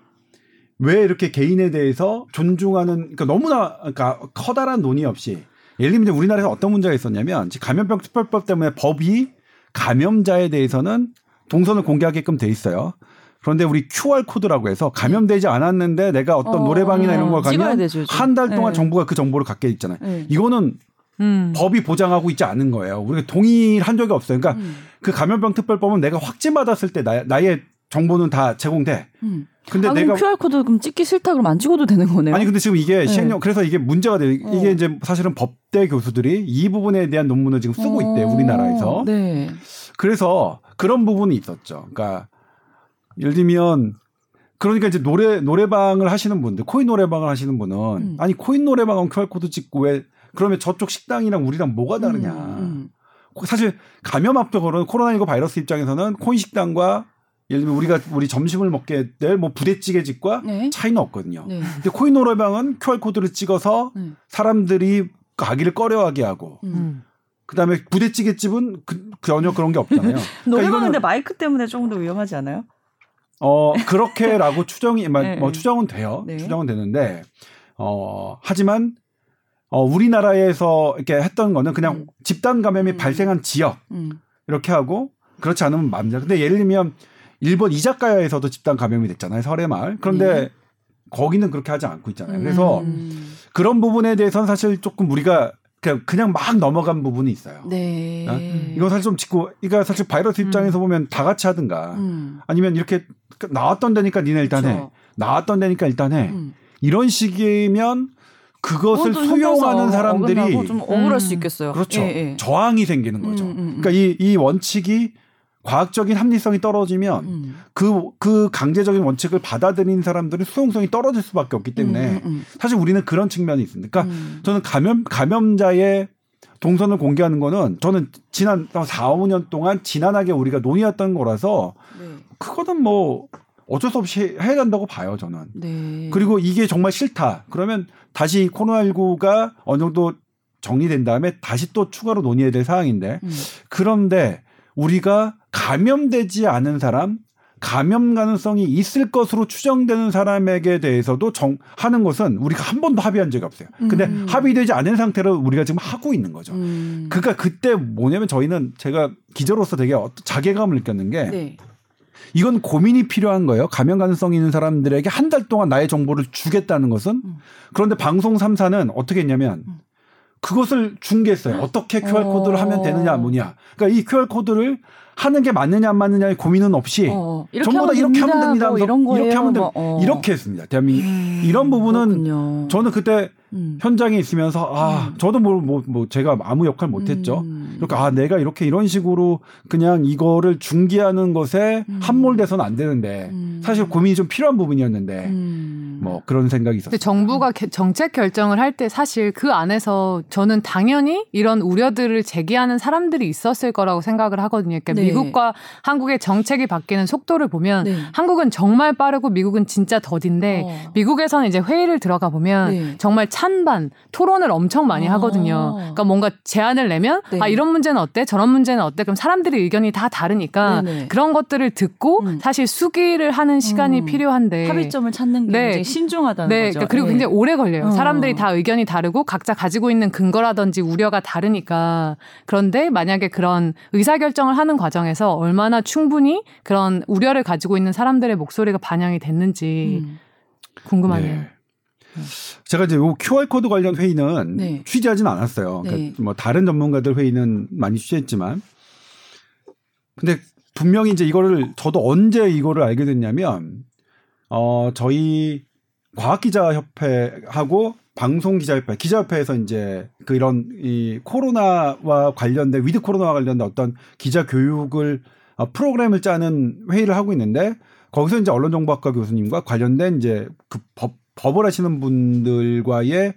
왜 이렇게 개인에 대해서 존중하는, 그러니까 너무나, 그러니까 커다란 논의 없이 예를 들면 우리나라에서 어떤 문제가 있었냐면 감염병 특별법 때문에 법이 감염자에 대해서는 동선을 공개하게끔 돼 있어요. 그런데 우리 QR 코드라고 해서 감염되지 않았는데 내가 어떤 어, 노래방이나 이런 걸 찍어야 가면. 한 달 동안 네. 정부가 그 정보를 갖게 있잖아요. 네. 이거는 음. 법이 보장하고 있지 않은 거예요. 우리가 동의한 적이 없어요. 그러니까 음. 그 감염병 특별법은 내가 확진 받았을 때 나, 나의 정보는 다 제공돼. 음. 근데 아, 내가 그럼 QR 코드 그럼 찍기 싫다 그러면 안 찍어도 되는 거네요. 아니 근데 지금 이게 네. 시행령 그래서 이게 문제가 돼요. 이게 어. 이제 사실은 법대 교수들이 이 부분에 대한 논문을 지금 쓰고 있대 요. 어, 우리나라에서. 네. 그래서 그런 부분이 있었죠. 그러니까 예를 들면 그러니까 이제 노래 노래방을 하시는 분들 코인 노래방을 하시는 분은 음. 아니 코인 노래방은 QR 코드 찍고 왜 그러면 저쪽 식당이랑 우리랑 뭐가 다르냐. 음, 사실 감염학적으로는 코로나19 바이러스 입장에서는 코인 식당과 예를 들면 우리가 우리 점심을 먹게 될 뭐 부대찌개 집과 음. 네. 차이는 없거든요. 네. 근데 코인 노래방은 QR 코드를 찍어서 음. 사람들이 가기를 꺼려하게 하고 음. 음. 그다음에 부대찌개 집은 그, 전혀 그런 게 없잖아요. 노래방은 근데 이거는- 마이크 때문에 조금 더 위험하지 않아요? 어 그렇게라고 추정이 뭐, 네, 뭐 네. 추정은 돼요. 네. 추정은 되는데 어 하지만 어 우리나라에서 이렇게 했던 거는 그냥 음. 집단 감염이 음. 발생한 지역 음. 이렇게 하고 그렇지 않으면 맘대로. 근데 예를 들면 일본 이자카야에서도 집단 감염이 됐잖아요. 설해마을. 그런데 네. 거기는 그렇게 하지 않고 있잖아요. 그래서 음. 그런 부분에 대해서는 사실 조금 우리가 그냥, 그냥 막 넘어간 부분이 있어요. 네. 어? 이건 사실 좀 짚고, 그러니까 사실 바이러스 입장에서 음. 보면 다 같이 하든가 음. 아니면 이렇게 나왔던 데니까 니네 일단 해. 그렇죠. 나왔던 데니까 일단 해. 음. 이런 식이면 그것을 현장에서 사람들이 좀 억울할 음. 수 있겠어요. 그렇죠. 예, 예. 저항이 생기는 거죠. 음, 음, 음. 그러니까 이, 이 원칙이 과학적인 합리성이 떨어지면 음. 그, 그 강제적인 원칙을 받아들이는 사람들은 수용성이 떨어질 수밖에 없기 때문에 음, 음, 사실 우리는 그런 측면이 있습니다. 그러니까 음. 저는 감염, 감염자의 동선을 공개하는 거는 저는 지난 4, 5년 동안 지난하게 우리가 논의했던 거라서 네. 그거는 뭐 어쩔 수 없이 해야 된다고 봐요, 저는. 네. 그리고 이게 정말 싫다. 그러면 다시 코로나19가 어느 정도 정리된 다음에 다시 또 추가로 논의해야 될 사항인데 음. 그런데 우리가 감염되지 않은 사람, 감염 가능성이 있을 것으로 추정되는 사람에게 대해서도 정, 하는 것은 우리가 한 번도 합의한 적이 없어요. 근데 음. 합의되지 않은 상태로 우리가 지금 하고 있는 거죠. 음. 그러니까 그때 뭐냐면 저희는 제가 기자로서 되게 어떤 자괴감을 느꼈는 게 네. 이건 고민이 필요한 거예요. 감염 가능성이 있는 사람들에게 한 달 동안 나의 정보를 주겠다는 것은 음. 그런데 방송 3사는 어떻게 했냐면 음. 그것을 중개했어요. 어떻게 QR 어. 코드를 하면 되느냐 뭐냐. 그러니까 이 QR 코드를 하는 게 맞느냐 안 맞느냐의 고민은 없이 어, 전부 다 이렇게 하면 됩니다. 이런 거예요. 이렇게 하면 됩니다. 뭐, 어. 이렇게 했습니다. 대한민국 음, 이런 부분은 그렇군요. 저는 그때 음. 현장에 있으면서 아 음. 저도 뭐뭐 뭐 제가 아무 역할 못했죠. 음. 그러니까 아 내가 이렇게 이런 식으로 그냥 이거를 중개하는 것에 음. 함몰돼서는 안 되는데 음. 사실 고민이 좀 필요한 부분이었는데 음. 뭐 그런 생각이 있었어요. 정부가 개- 정책 결정을 할 때 사실 그 안에서 저는 당연히 이런 우려들을 제기하는 사람들이 있었을 거라고 생각을 하거든요. 그러니까 네. 미국과 한국의 정책이 바뀌는 속도를 보면 네. 한국은 정말 빠르고 미국은 진짜 더딘데 어. 미국에서는 이제 회의를 들어가 보면 네. 정말 찬반 토론을 엄청 많이 어. 하거든요. 그러니까 뭔가 제안을 내면 네. 아 이런 문제는 어때? 저런 문제는 어때? 그럼 사람들의 의견이 다 다르니까 네네. 그런 것들을 듣고 음. 사실 수기를 하는 시간이 음. 필요한데 합의점을 찾는 게 네. 굉장히 신중하다는 네, 거죠. 그러니까 그리고 예. 굉장히 오래 걸려요. 어. 사람들이 다 의견이 다르고 각자 가지고 있는 근거라든지 우려가 다르니까. 그런데 만약에 그런 의사결정을 하는 과정에서 얼마나 충분히 그런 우려를 가지고 있는 사람들의 목소리가 반영이 됐는지 음. 궁금하네요. 네. 제가 이제 요 QR 코드 관련 회의는 네. 취재하진 않았어요. 네. 그러니까 뭐 다른 전문가들 회의는 많이 취재했지만, 근데 분명히 이제 이거를 저도 언제 이거를 알게 됐냐면, 어 저희 과학기자협회하고 방송기자협회, 기자협회에서 이제 그 이런 이 코로나와 관련된 with 코로나와 관련된 어떤 기자 교육을 어, 프로그램을 짜는 회의를 하고 있는데 거기서 이제 언론정보학과 교수님과 관련된 이제 그 법, 법을 하시는 분들과의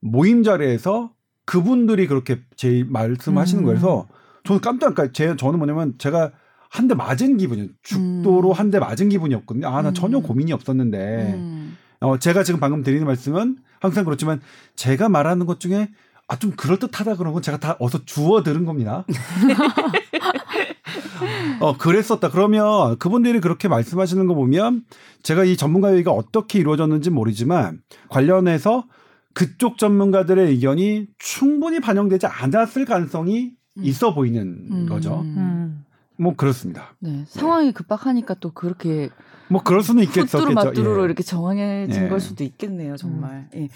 모임 자리에서 그분들이 그렇게 이제 말씀하시는 음. 그래서 저는 깜짝 그러니까 제 저는 뭐냐면 제가 한 대 맞은 기분이요. 죽도로 음. 한대 맞은 기분이었거든요. 아, 나 음. 전혀 고민이 없었는데. 음. 어, 제가 지금 방금 드리는 말씀은 항상 그렇지만 제가 말하는 것 중에 아, 좀 그럴듯하다 그런 건 제가 다 어서 주워 들은 겁니다. 어, 그랬었다. 그러면 그분들이 그렇게 말씀하시는 거 보면 제가 이 전문가 회의가 어떻게 이루어졌는지 모르지만 관련해서 그쪽 전문가들의 의견이 충분히 반영되지 않았을 가능성이 음. 있어 보이는 음. 거죠. 음. 뭐 그렇습니다. 네. 상황이 급박하니까 또 그렇게 뭐 그럴 수는 있겠죠. 후뚜루 맞뚜루로 예. 이렇게 정해진 예. 걸 수도 있겠네요, 정말. 예.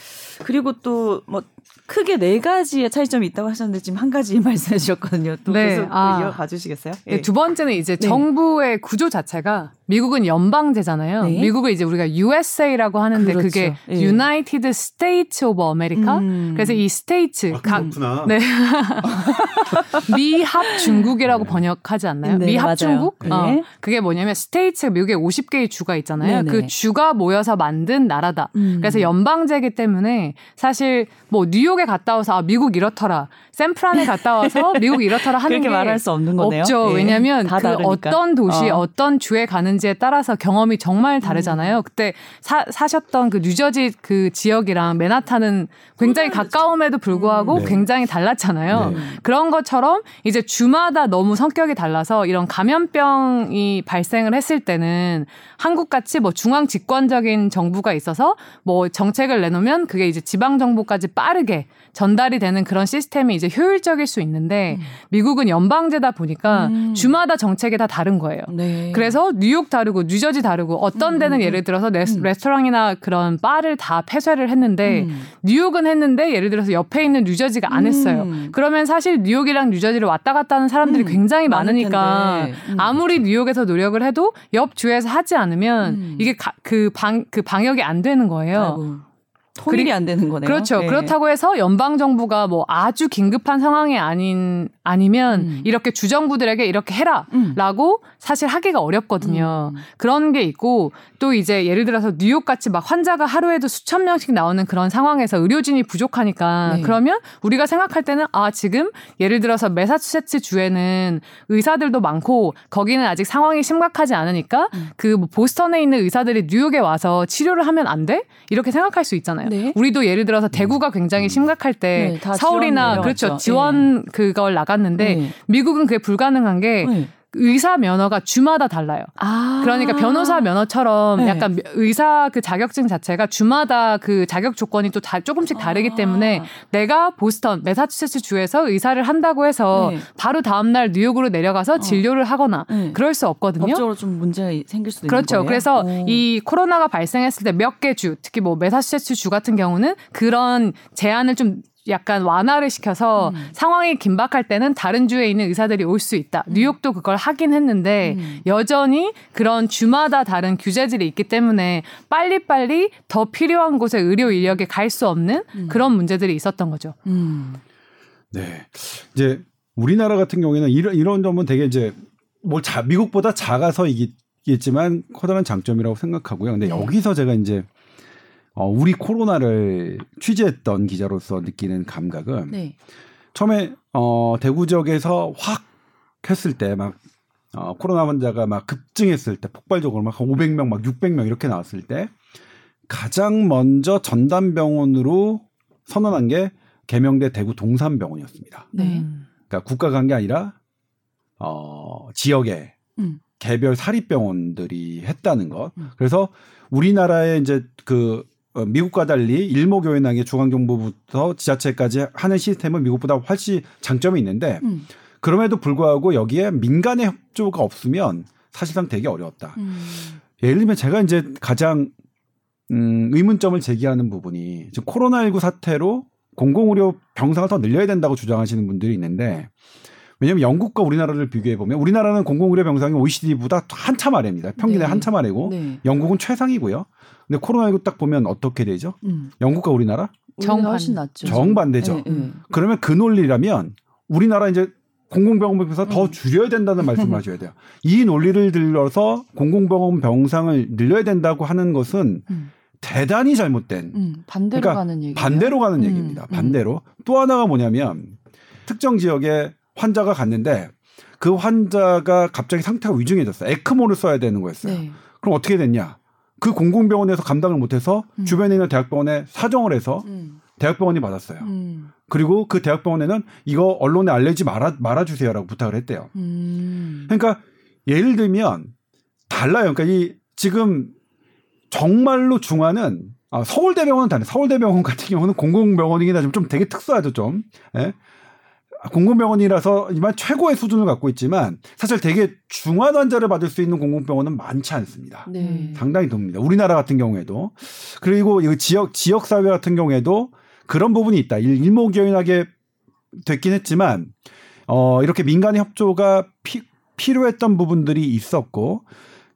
그리고 또 뭐 크게 네 가지의 차이점이 있다고 하셨는데 지금 한 가지 말씀해 주셨거든요. 또 네, 계속 또 아. 이어가 주시겠어요? 네, 예. 두 번째는 이제 네. 정부의 구조 자체가 미국은 연방제잖아요. 네. 미국을 이제 우리가 USA라고 하는데 그렇죠. 그게 예. United States of America. 음. 그래서 이 States 아, 각 그렇구나. 네. 미합 중국이라고 번역하지 않나요? 네, 미합 맞아요. 중국? 네. 어, 그게 뭐냐면 States 미국에 50개 개의 주가 있잖아요. 네네. 그 주가 모여서 만든 나라다. 음. 그래서 연방제이기 때문에 사실 뭐 뉴욕에 갔다 와서 아 미국 이렇더라. 샌프란에 갔다 와서 미국 이렇더라 하는 그렇게 게 말할 수 없는 거네요. 없죠. 예. 왜냐하면 다그 다르니까. 어떤 도시, 어. 어. 떤 주에 가는지에 따라서 경험이 정말 다르잖아요. 그때 사, 사셨던 그 뉴저지 그 지역이랑 맨하탄은 굉장히 가까움에도 불구하고 네. 굉장히 달랐잖아요. 네. 그런 것처럼 이제 주마다 너무 성격이 달라서 이런 감염병이 발생을 했을 때는 한국 같이 뭐 중앙 집권적인 정부가 있어서 뭐 정책을 내놓으면 그게 이제 지방 정부까지 빠르게 전달이 되는 그런 시스템이 이제 효율적일 수 있는데 미국은 연방제다 보니까 음. 주마다 정책이 다 다른 거예요. 네. 그래서 뉴욕 다르고 뉴저지 다르고 어떤 데는 예를 들어서 레스, 음. 레스토랑이나 그런 바를 다 폐쇄를 했는데 음. 뉴욕은 했는데 예를 들어서 옆에 있는 뉴저지가 안 했어요. 음. 그러면 사실 뉴욕이랑 뉴저지를 왔다 갔다 하는 사람들이 음, 굉장히 많으니까. 음. 아무리 뉴욕에서 노력을 해도 옆 주에서 하지 않 으면 음. 이게 그방그 방역이 안 되는 거예요. 아이고, 통일이 안 되는 거네요. 그렇죠. 예. 그렇다고 해서 연방 정부가 뭐 아주 긴급한 상황이 아닌 아니면 음. 이렇게 주정부들에게 이렇게 음. 해라라고 사실 하기가 어렵거든요. 음. 그런 게 있고 또 이제 예를 들어서 뉴욕 같이 막 환자가 하루에도 수천 명씩 나오는 그런 상황에서 의료진이 부족하니까 네. 그러면 우리가 생각할 때는 아 지금 예를 들어서 메사추세츠 주에는 의사들도 많고 거기는 아직 상황이 심각하지 않으니까 음. 그뭐 보스턴에 있는 의사들이 뉴욕에 와서 치료를 하면 안 돼? 이렇게 생각할 수 있잖아요. 네. 우리도 예를 들어서 대구가 굉장히 심각할 때 네, 다 서울이나 지원 그렇죠. 지원 그걸 나갔는데 네. 미국은 그게 불가능한 게 네. 의사 면허가 주마다 달라요. 아. 그러니까 변호사 면허처럼 네. 약간 의사 그 자격증 자체가 주마다 그 자격 조건이 또 다 조금씩 다르기 아. 때문에 내가 보스턴 메사추세츠 주에서 의사를 한다고 해서 네. 바로 다음 날 뉴욕으로 내려가서 진료를 하거나 네. 그럴 수 없거든요. 법적으로 좀 문제가 생길 수도 그렇죠. 있는 거예요. 그래서 오. 이 코로나가 발생했을 때 몇 개 주, 특히 뭐 메사추세츠 주 같은 경우는 그런 제한을 좀 약간 완화를 시켜서 음. 상황이 긴박할 때는 다른 주에 있는 의사들이 올 수 있다. 뉴욕도 그걸 하긴 했는데 음. 여전히 그런 주마다 다른 규제들이 있기 때문에 빨리빨리 더 필요한 곳에 의료 인력이 갈 수 없는 그런 문제들이 있었던 거죠. 음. 네. 이제 우리나라 같은 경우에는 이런 이런 점은 되게 이제 뭘 자, 미국보다 작아서 이겠지만 커다란 장점이라고 생각하고요. 근데 네. 여기서 제가 이제 어, 우리 코로나를 취재했던 기자로서 느끼는 감각은 네. 처음에 어, 대구 지역에서 확 했을 때막 어, 코로나 환자가 막 급증했을 때 폭발적으로 막 500명 막 600명 이렇게 나왔을 때 가장 먼저 전담병원으로 선언한 게 개명대 대구 동산병원이었습니다. 네. 음. 그러니까 국가가 한게 아니라 어, 지역의 음. 개별 사립병원들이 했다는 것. 음. 그래서 우리나라의 이제 그 어, 미국과 달리 일목요연하게 중앙정부부터 지자체까지 하는 시스템은 미국보다 훨씬 장점이 있는데 음. 그럼에도 불구하고 여기에 민간의 협조가 없으면 사실상 되게 어려웠다. 음. 예를 들면 제가 이제 가장 음, 의문점을 제기하는 부분이 지금 코로나19 사태로 공공의료 병상을 더 늘려야 된다고 주장하시는 분들이 있는데 왜냐하면 영국과 우리나라를 비교해 보면 우리나라는 공공의료 병상이 OECD보다 한참 아래입니다. 평균에 네. 한참 아래고 네. 영국은 최상이고요. 근데 코로나19 딱 보면 어떻게 되죠? 음. 영국과 우리나라 정반. 훨씬 낫죠. 정반대죠. 네, 네. 그러면 그 논리라면 우리나라 이제 공공병원 병상 더 음. 줄여야 된다는 말씀을 하셔야 돼요. 이 논리를 들어서 공공병원 병상을 늘려야 된다고 하는 것은 음. 대단히 잘못된 음. 반대로 그러니까 가는 얘기. 반대로 가는 음, 얘기입니다. 음. 반대로 또 하나가 뭐냐면 특정 지역에 환자가 갔는데 그 환자가 갑자기 상태가 위중해졌어요. 에크모를 써야 되는 거였어요. 네. 그럼 어떻게 됐냐? 그 공공병원에서 감당을 못해서 음. 주변에 있는 대학병원에 사정을 해서 음. 대학병원이 받았어요. 음. 그리고 그 대학병원에는 이거 언론에 알리지 말아 말아주세요라고 부탁을 했대요. 음. 그러니까 예를 들면 달라요. 그러니까 이 지금 정말로 중화는 아, 서울대병원은 다르 서울대병원 같은 경우는 공공병원이긴 하지만 좀 되게 특수하죠 좀. 예? 공공병원이라서 이만 최고의 수준을 갖고 있지만 사실 되게 중환 환자를 받을 수 있는 공공병원은 많지 않습니다. 네. 상당히 듭니다. 우리나라 같은 경우에도 그리고 이 지역 지역 사회 같은 경우에도 그런 부분이 있다. 일- 일목요연하게 됐긴 했지만 어 이렇게 민간의 협조가 피, 필요했던 부분들이 있었고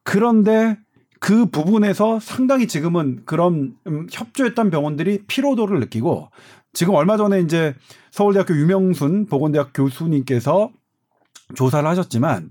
그런데 그 부분에서 상당히 지금은 그런 음, 협조했던 병원들이 피로도를 느끼고 지금 얼마 전에 이제 서울대학교 유명순 보건대학 교수님께서 조사를 하셨지만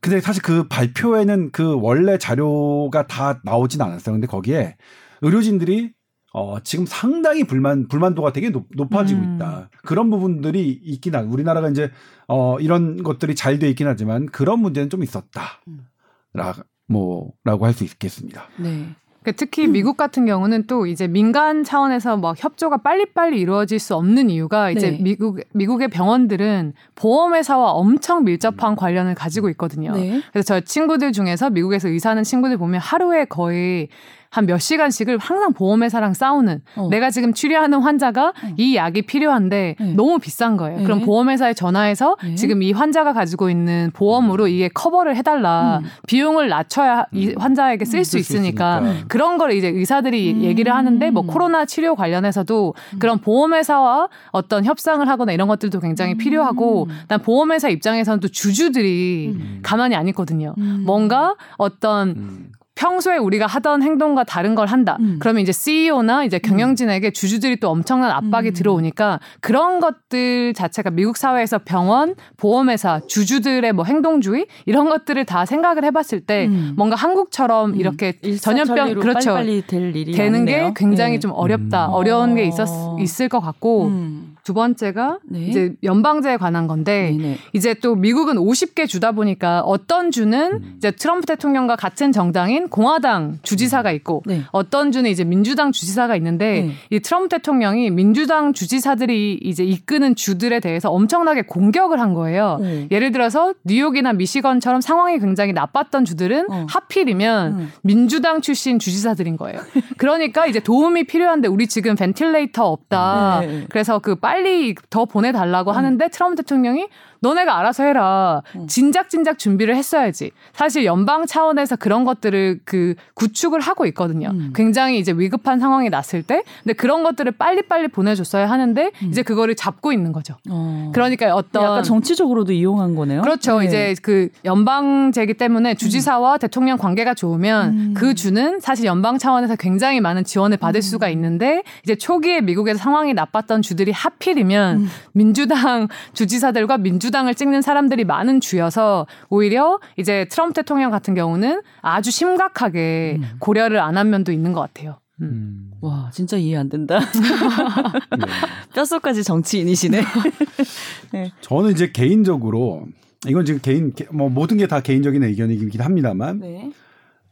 근데 사실 그 발표에는 그 원래 자료가 다 나오진 않았어요. 근데 거기에 의료진들이 어, 지금 상당히 불만, 불만도가 되게 높, 아지고 음. 있다. 그런 부분들이 있긴 하, 우리나라가 이제, 어, 이런 것들이 잘 돼 있긴 하지만 그런 문제는 좀 있었다. 음. 라, 뭐, 라고 할 수 있겠습니다. 네. 그 특히 미국 같은 경우는 또 이제 민간 차원에서 막 협조가 빨리빨리 이루어질 수 없는 이유가 이제 네. 미국 미국의 병원들은 보험회사와 엄청 밀접한 관련을 가지고 있거든요. 네. 그래서 저 친구들 중에서 미국에서 의사하는 친구들 보면 하루에 거의 한 몇 시간씩을 항상 보험회사랑 싸우는 어. 내가 지금 치료하는 환자가 음. 이 약이 필요한데 네. 너무 비싼 거예요. 네. 그럼 보험회사에 전화해서 네. 지금 이 환자가 가지고 있는 보험으로 이게 커버를 해달라 음. 비용을 낮춰야 이 음. 환자에게 쓸수 쓸수 있으니까 있으니까. 그런 걸 이제 의사들이 음. 얘기를 하는데 뭐 코로나 치료 관련해서도 그런 보험회사와 어떤 협상을 하거나 이런 것들도 굉장히 음. 필요하고 난 보험회사 입장에서는 또 주주들이 음. 가만히 안 있거든요. 음. 뭔가 어떤 음. 평소에 우리가 하던 행동과 다른 걸 한다. 음. 그러면 이제 CEO나 이제 경영진에게 주주들이 또 엄청난 압박이 음. 들어오니까 그런 것들 자체가 미국 사회에서 병원, 보험회사, 주주들의 뭐 행동주의 이런 것들을 다 생각을 해봤을 때 음. 뭔가 한국처럼 음. 이렇게 전염병 그렇죠. 빨리빨리 될 일이 되는. 게 굉장히 네. 좀 어렵다, 음. 어려운 게 어. 있었 있을 것 같고 음. 두 번째가 네. 이제 연방제에 관한 건데 네네. 이제 또 미국은 50개 주다 보니까 어떤 주는 음. 이제 트럼프 대통령과 같은 정당인 공화당 주지사가 있고 네. 어떤 주는 이제 민주당 주지사가 있는데 네. 이 트럼프 대통령이 민주당 주지사들이 이제 이끄는 주들에 대해서 엄청나게 공격을 한 거예요. 어. 예를 들어서 뉴욕이나 미시건처럼 상황이 굉장히 나빴던 주들은 어. 하필이면 음. 민주당 출신 주지사들인 거예요. 그러니까 이제 도움이 필요한데 우리 지금 벤틸레이터 없다. 네. 그래서 그 빨리 더 보내달라고 음. 하는데 트럼프 대통령이 너네가 알아서 해라. 음. 진작 진작 준비를 했어야지. 사실 연방 차원에서 그런 것들을 그 구축을 하고 있거든요. 음. 굉장히 이제 위급한 상황이 났을 때, 근데 그런 것들을 빨리 빨리 보내줬어야 하는데 음. 이제 그거를 잡고 있는 거죠. 어. 그러니까 어떤 약간 정치적으로도 이용한 거네요. 그렇죠. 네. 이제 그 연방제기 때문에 주지사와 대통령 관계가 좋으면 음. 그 주는 사실 연방 차원에서 굉장히 많은 지원을 받을 음. 수가 있는데 이제 초기에 미국에서 상황이 나빴던 주들이 하필이면 음. 민주당 주지사들과 민주당 을 찍는 사람들이 많은 주여서 오히려 이제 트럼프 대통령 같은 경우는 아주 심각하게 음. 고려를 안 한 면도 있는 것 같아요. 음. 음. 와 진짜 이해 안 된다. 네. 뼛속까지 정치인이시네. 저는 이제 개인적으로 이건 지금 개인 뭐 모든 게 다 개인적인 의견이긴 합니다만 네.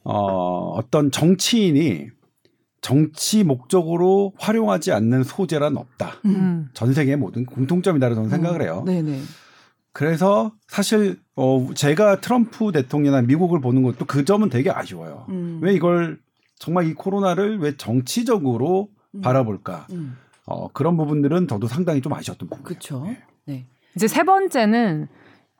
어, 어떤 정치인이 정치 목적으로 활용하지 않는 소재란 없다. 음. 전 세계의 모든 공통점이다라고 저는 생각을 해요. 네네. 그래서 사실 어, 제가 트럼프 대통령이나 미국을 보는 것도 그 점은 되게 아쉬워요. 음. 왜 이걸 정말 이 코로나를 왜 정치적으로 음. 바라볼까? 음. 어, 그런 부분들은 저도 상당히 좀 아쉬웠던 부분. 그렇죠. 네. 이제 세 번째는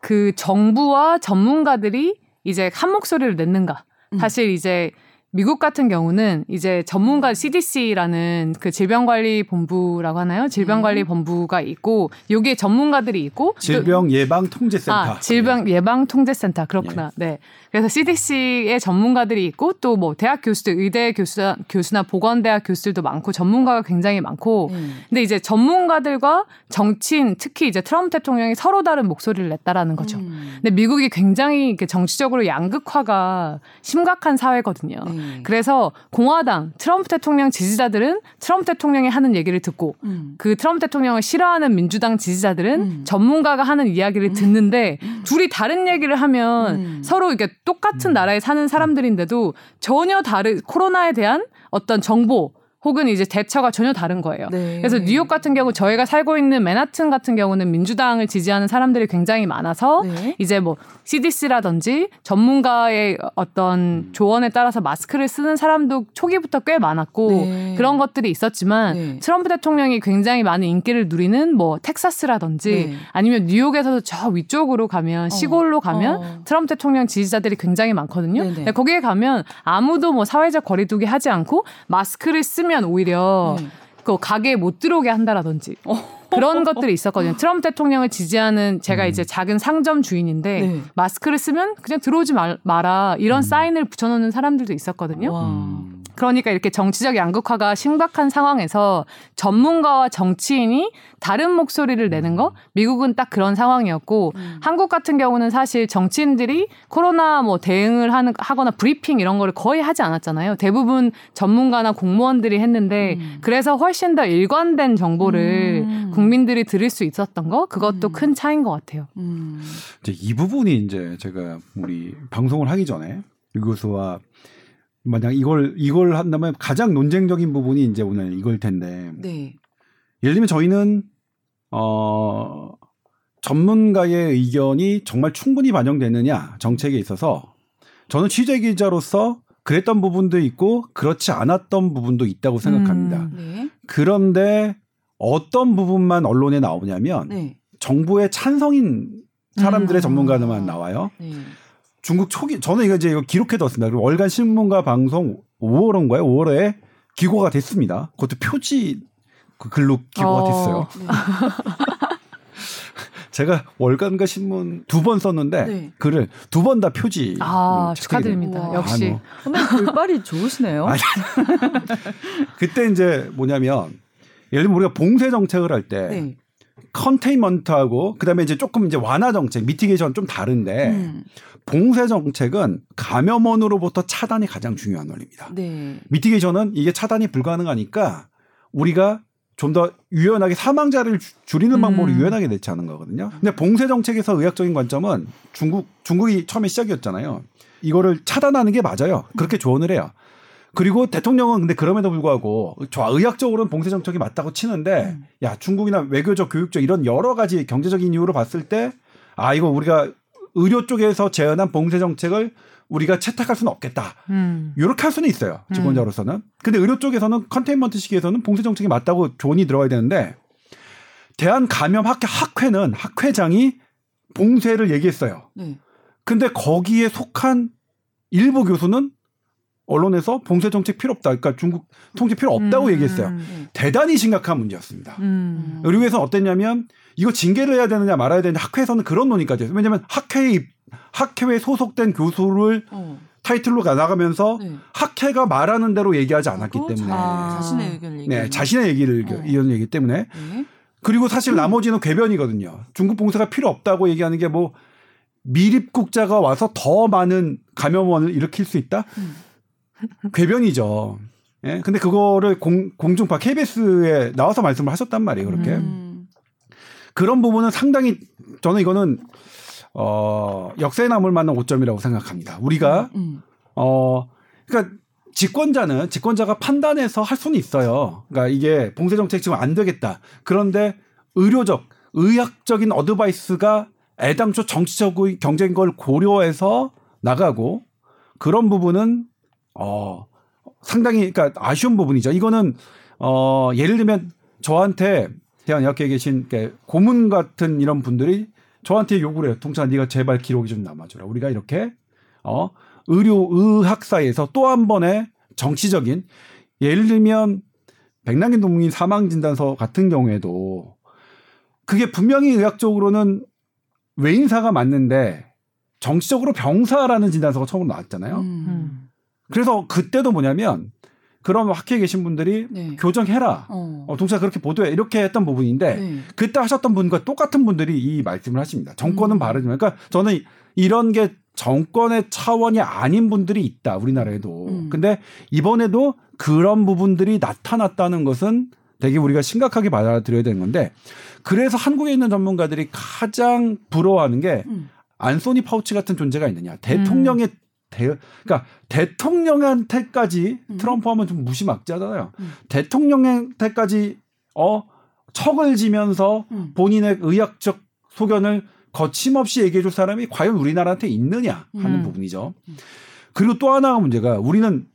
그 정부와 전문가들이 이제 한 목소리를 냈는가. 음. 사실 이제 미국 같은 경우는 이제 전문가 CDC라는 그 질병관리본부라고 하나요? 질병관리본부가 있고 여기에 전문가들이 있고 또- 질병 예방 통제센터. 아, 질병 예방 통제센터 그렇구나. 네. 그래서 CDC의 전문가들이 있고 또 뭐 대학 교수들, 의대 교수 교수나 보건대학 교수들도 많고 전문가가 굉장히 많고 음. 근데 이제 전문가들과 정치인 특히 이제 트럼프 대통령이 서로 다른 목소리를 냈다라는 거죠. 음. 근데 미국이 굉장히 이렇게 정치적으로 양극화가 심각한 사회거든요. 네. 그래서 공화당 트럼프 대통령 지지자들은 트럼프 대통령이 하는 얘기를 듣고 음. 그 트럼프 대통령을 싫어하는 민주당 지지자들은 음. 전문가가 하는 이야기를 듣는데 둘이 다른 얘기를 하면 음. 서로 이게 똑같은 나라에 사는 사람들인데도 전혀 다른 코로나에 대한 어떤 정보 혹은 이제 대처가 전혀 다른 거예요. 네. 그래서 뉴욕 같은 경우 저희가 살고 있는 맨하튼 같은 경우는 민주당을 지지하는 사람들이 굉장히 많아서 네. 이제 뭐 CDC라든지 전문가의 어떤 조언에 따라서 마스크를 쓰는 사람도 초기부터 꽤 많았고 네. 그런 것들이 있었지만 네. 트럼프 대통령이 굉장히 많은 인기를 누리는 뭐 텍사스라든지 네. 아니면 뉴욕에서도 저 위쪽으로 가면 시골로 가면 어. 트럼프 대통령 지지자들이 굉장히 많거든요. 네네. 근데 거기에 가면 아무도 뭐 사회적 거리두기 하지 않고 마스크를 쓰면 오히려 네. 그 가게에 못 들어오게 한다라든지 그런 것들이 있었거든요. 트럼프 대통령을 지지하는 제가 이제 작은 상점 주인인데 네. 마스크를 쓰면 그냥 들어오지 말, 마라 이런 사인을 붙여놓는 사람들도 있었거든요. 와. 음. 그러니까 이렇게 정치적 양극화가 심각한 상황에서 전문가와 정치인이 다른 목소리를 내는 거 미국은 딱 그런 상황이었고 음. 한국 같은 경우는 사실 정치인들이 코로나 뭐 대응을 하는 하거나 브리핑 이런 거를 거의 하지 않았잖아요. 대부분 전문가나 공무원들이 했는데 음. 그래서 훨씬 더 일관된 정보를 음. 국민들이 들을 수 있었던 거 그것도 음. 큰 차이인 것 같아요. 음. 이제 이 부분이 이제 제가 우리 방송을 하기 전에 유 교수와 만약 이걸 이걸 한다면 가장 논쟁적인 부분이 이제 오늘 이걸 텐데 네. 예를 들면 저희는 어 전문가의 의견이 정말 충분히 반영되느냐 정책에 있어서 저는 취재 기자로서 그랬던 부분도 있고 그렇지 않았던 부분도 있다고 생각합니다. 음. 네. 그런데 어떤 부분만 언론에 나오냐면 네. 정부의 찬성인 사람들의 음. 전문가들만 나와요. 네. 중국 초기 저는 이거 이제 이거 기록해뒀습니다. 그리고 월간 신문과 방송 5월인가요? 5월에 기고가 됐습니다. 그것도 표지 그 글로 기고가 어. 됐어요. 네. 제가 월간과 신문 두 번 썼는데 네. 글을 두 번 다 표지. 아 음, 축하드립니다. 우와. 역시 아, 뭐. 선배님 골발이 좋으시네요. 아니, 그때 이제 뭐냐면 예를 들면 우리가 봉쇄 정책을 할때 네. 컨테인먼트하고 그다음에 이제 조금 이제 완화 정책, 미티게이션 좀 다른데 음. 봉쇄 정책은 감염원으로부터 차단이 가장 중요한 원리입니다. 네. 미티게이션은 이게 차단이 불가능하니까 우리가 좀 더 유연하게 사망자를 주- 줄이는 음. 방법으로 유연하게 대처하는 거거든요. 근데 봉쇄 정책에서 의학적인 관점은 중국 중국이 처음에 시작이었잖아요. 이거를 차단하는 게 맞아요. 그렇게 조언을 해요. 그리고 대통령은 근데 그럼에도 불구하고 좋아 의학적으로는 봉쇄 정책이 맞다고 치는데 음. 야 중국이나 외교적 교육적 이런 여러 가지 경제적인 이유로 봤을 때 아 이거 우리가 의료 쪽에서 제안한 봉쇄 정책을 우리가 채택할 수는 없겠다. 음. 이렇게 할 수는 있어요. 직권자로서는. 근데 의료 쪽에서는 컨테인먼트 시기에서는 봉쇄 정책이 맞다고 조언이 들어가야 되는데 대한 감염 학회 학회는 학회장이 봉쇄를 얘기했어요. 네. 근데 거기에 속한 일부 교수는 언론에서 봉쇄 정책 필요 없다. 그러니까 중국 통제 필요 없다고 음. 얘기했어요. 네. 대단히 심각한 문제였습니다. 음. 의료에서는 어땠냐면 이거 징계를 해야 되느냐 말아야 되느냐 학회에서는 그런 논의까지 했어요. 왜냐하면 학회에 입- 학회에 소속된 교수를 어. 타이틀로 가- 나가면서 네. 학회가 말하는 대로 얘기하지 않았기 때문에 자- 자신의 의견을 얘기. 네 자신의 얘기를 어. 이런 얘기 때문에 네. 그리고 사실 나머지는 궤변이거든요. 중국 봉쇄가 필요 없다고 얘기하는 게 뭐 미립국자가 와서 더 많은 감염원을 일으킬 수 있다? 음. 궤변이죠. 예. 근데 그거를 공, 공중파 KBS에 나와서 말씀을 하셨단 말이에요. 그렇게. 음. 그런 부분은 상당히 저는 이거는 어, 역사에 남을 만한 오점이라고 생각합니다. 우리가 음. 어, 그러니까 집권자는 집권자가 판단해서 할 수는 있어요. 그러니까 이게 봉쇄 정책 지금 안 되겠다. 그런데 의료적, 의학적인 어드바이스가 애당초 정치적인 경쟁 걸 고려해서 나가고 그런 부분은 어 상당히 그러니까 아쉬운 부분이죠. 이거는 어 예를 들면 저한테 대한의학계에 계신 고문 같은 이런 분들이 저한테 요구를 해요. 통찬 네가 제발 기록이 좀 남아줘라. 우리가 이렇게 어 의료 의학사에서 또 한 번의 정치적인 예를 들면 백남기 동민 사망 진단서 같은 경우에도 그게 분명히 의학적으로는 외인사가 맞는데 정치적으로 병사라는 진단서가 처음으로 나왔잖아요. 음. 그래서 그때도 뭐냐면 그런 학회에 계신 분들이 네. 교정해라. 어. 어, 동사 그렇게 보도해 이렇게 했던 부분인데 네. 그때 하셨던 분과 똑같은 분들이 이 말씀을 하십니다. 정권은 음. 바르지만 그러니까 저는 이런 게 정권의 차원이 아닌 분들이 있다 우리나라에도. 음. 근데 이번에도 그런 부분들이 나타났다는 것은 되게 우리가 심각하게 받아들여야 되는 건데 그래서 한국에 있는 전문가들이 가장 부러워하는 게 음. 안소니 파우치 같은 존재가 있느냐. 대통령의 대, 그러니까 대통령한테까지 음. 트럼프 하면 좀 무시막지하잖아요. 음. 대통령한테까지 어 척을 지면서 음. 본인의 의학적 소견을 거침없이 얘기해 줄 사람이 과연 우리나라한테 있느냐 하는 음. 부분이죠. 그리고 또 하나가 문제가 우리는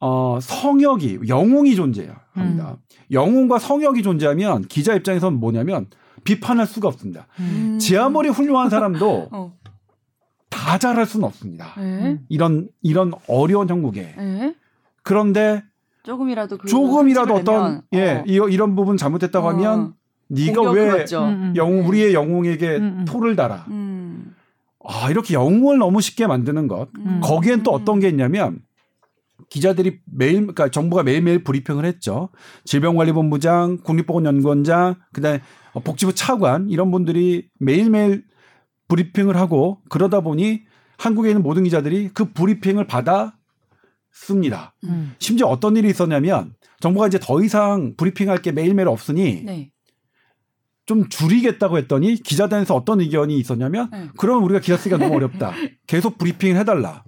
어 성역이 영웅이 존재해요. 합니다. 영웅과 성역이 존재하면 기자 입장에서는 뭐냐면 비판할 수가 없습니다. 음. 제 아무리 훌륭한 사람도 어. 다 잘할 수는 없습니다. 네. 이런 이런 어려운 형국에 네. 그런데 조금이라도 그 조금이라도 어떤 예 어, 이거 이런 부분 잘못했다고 어, 하면 네가 왜 받죠. 음, 음. 영웅 우리의 영웅에게 음, 음. 토를 달아 음. 아 이렇게 영웅을 너무 쉽게 만드는 것 음. 거기엔 또 어떤 게 있냐면 기자들이 매일 그러니까 정부가 매일매일 브리핑을 했죠. 질병관리본부장, 국립보건연구원장, 그다음에 복지부 차관 이런 분들이 매일매일 브리핑을 하고 그러다 보니 한국에 있는 모든 기자들이 그 브리핑을 받아 씁니다. 음. 심지어 어떤 일이 있었냐면 정부가 이제 더 이상 브리핑할 게 매일매일 없으니 네. 좀 줄이겠다고 했더니 기자단에서 어떤 의견이 있었냐면 네. 그러면 우리가 기자 쓰기가 너무 어렵다. 계속 브리핑을 해달라.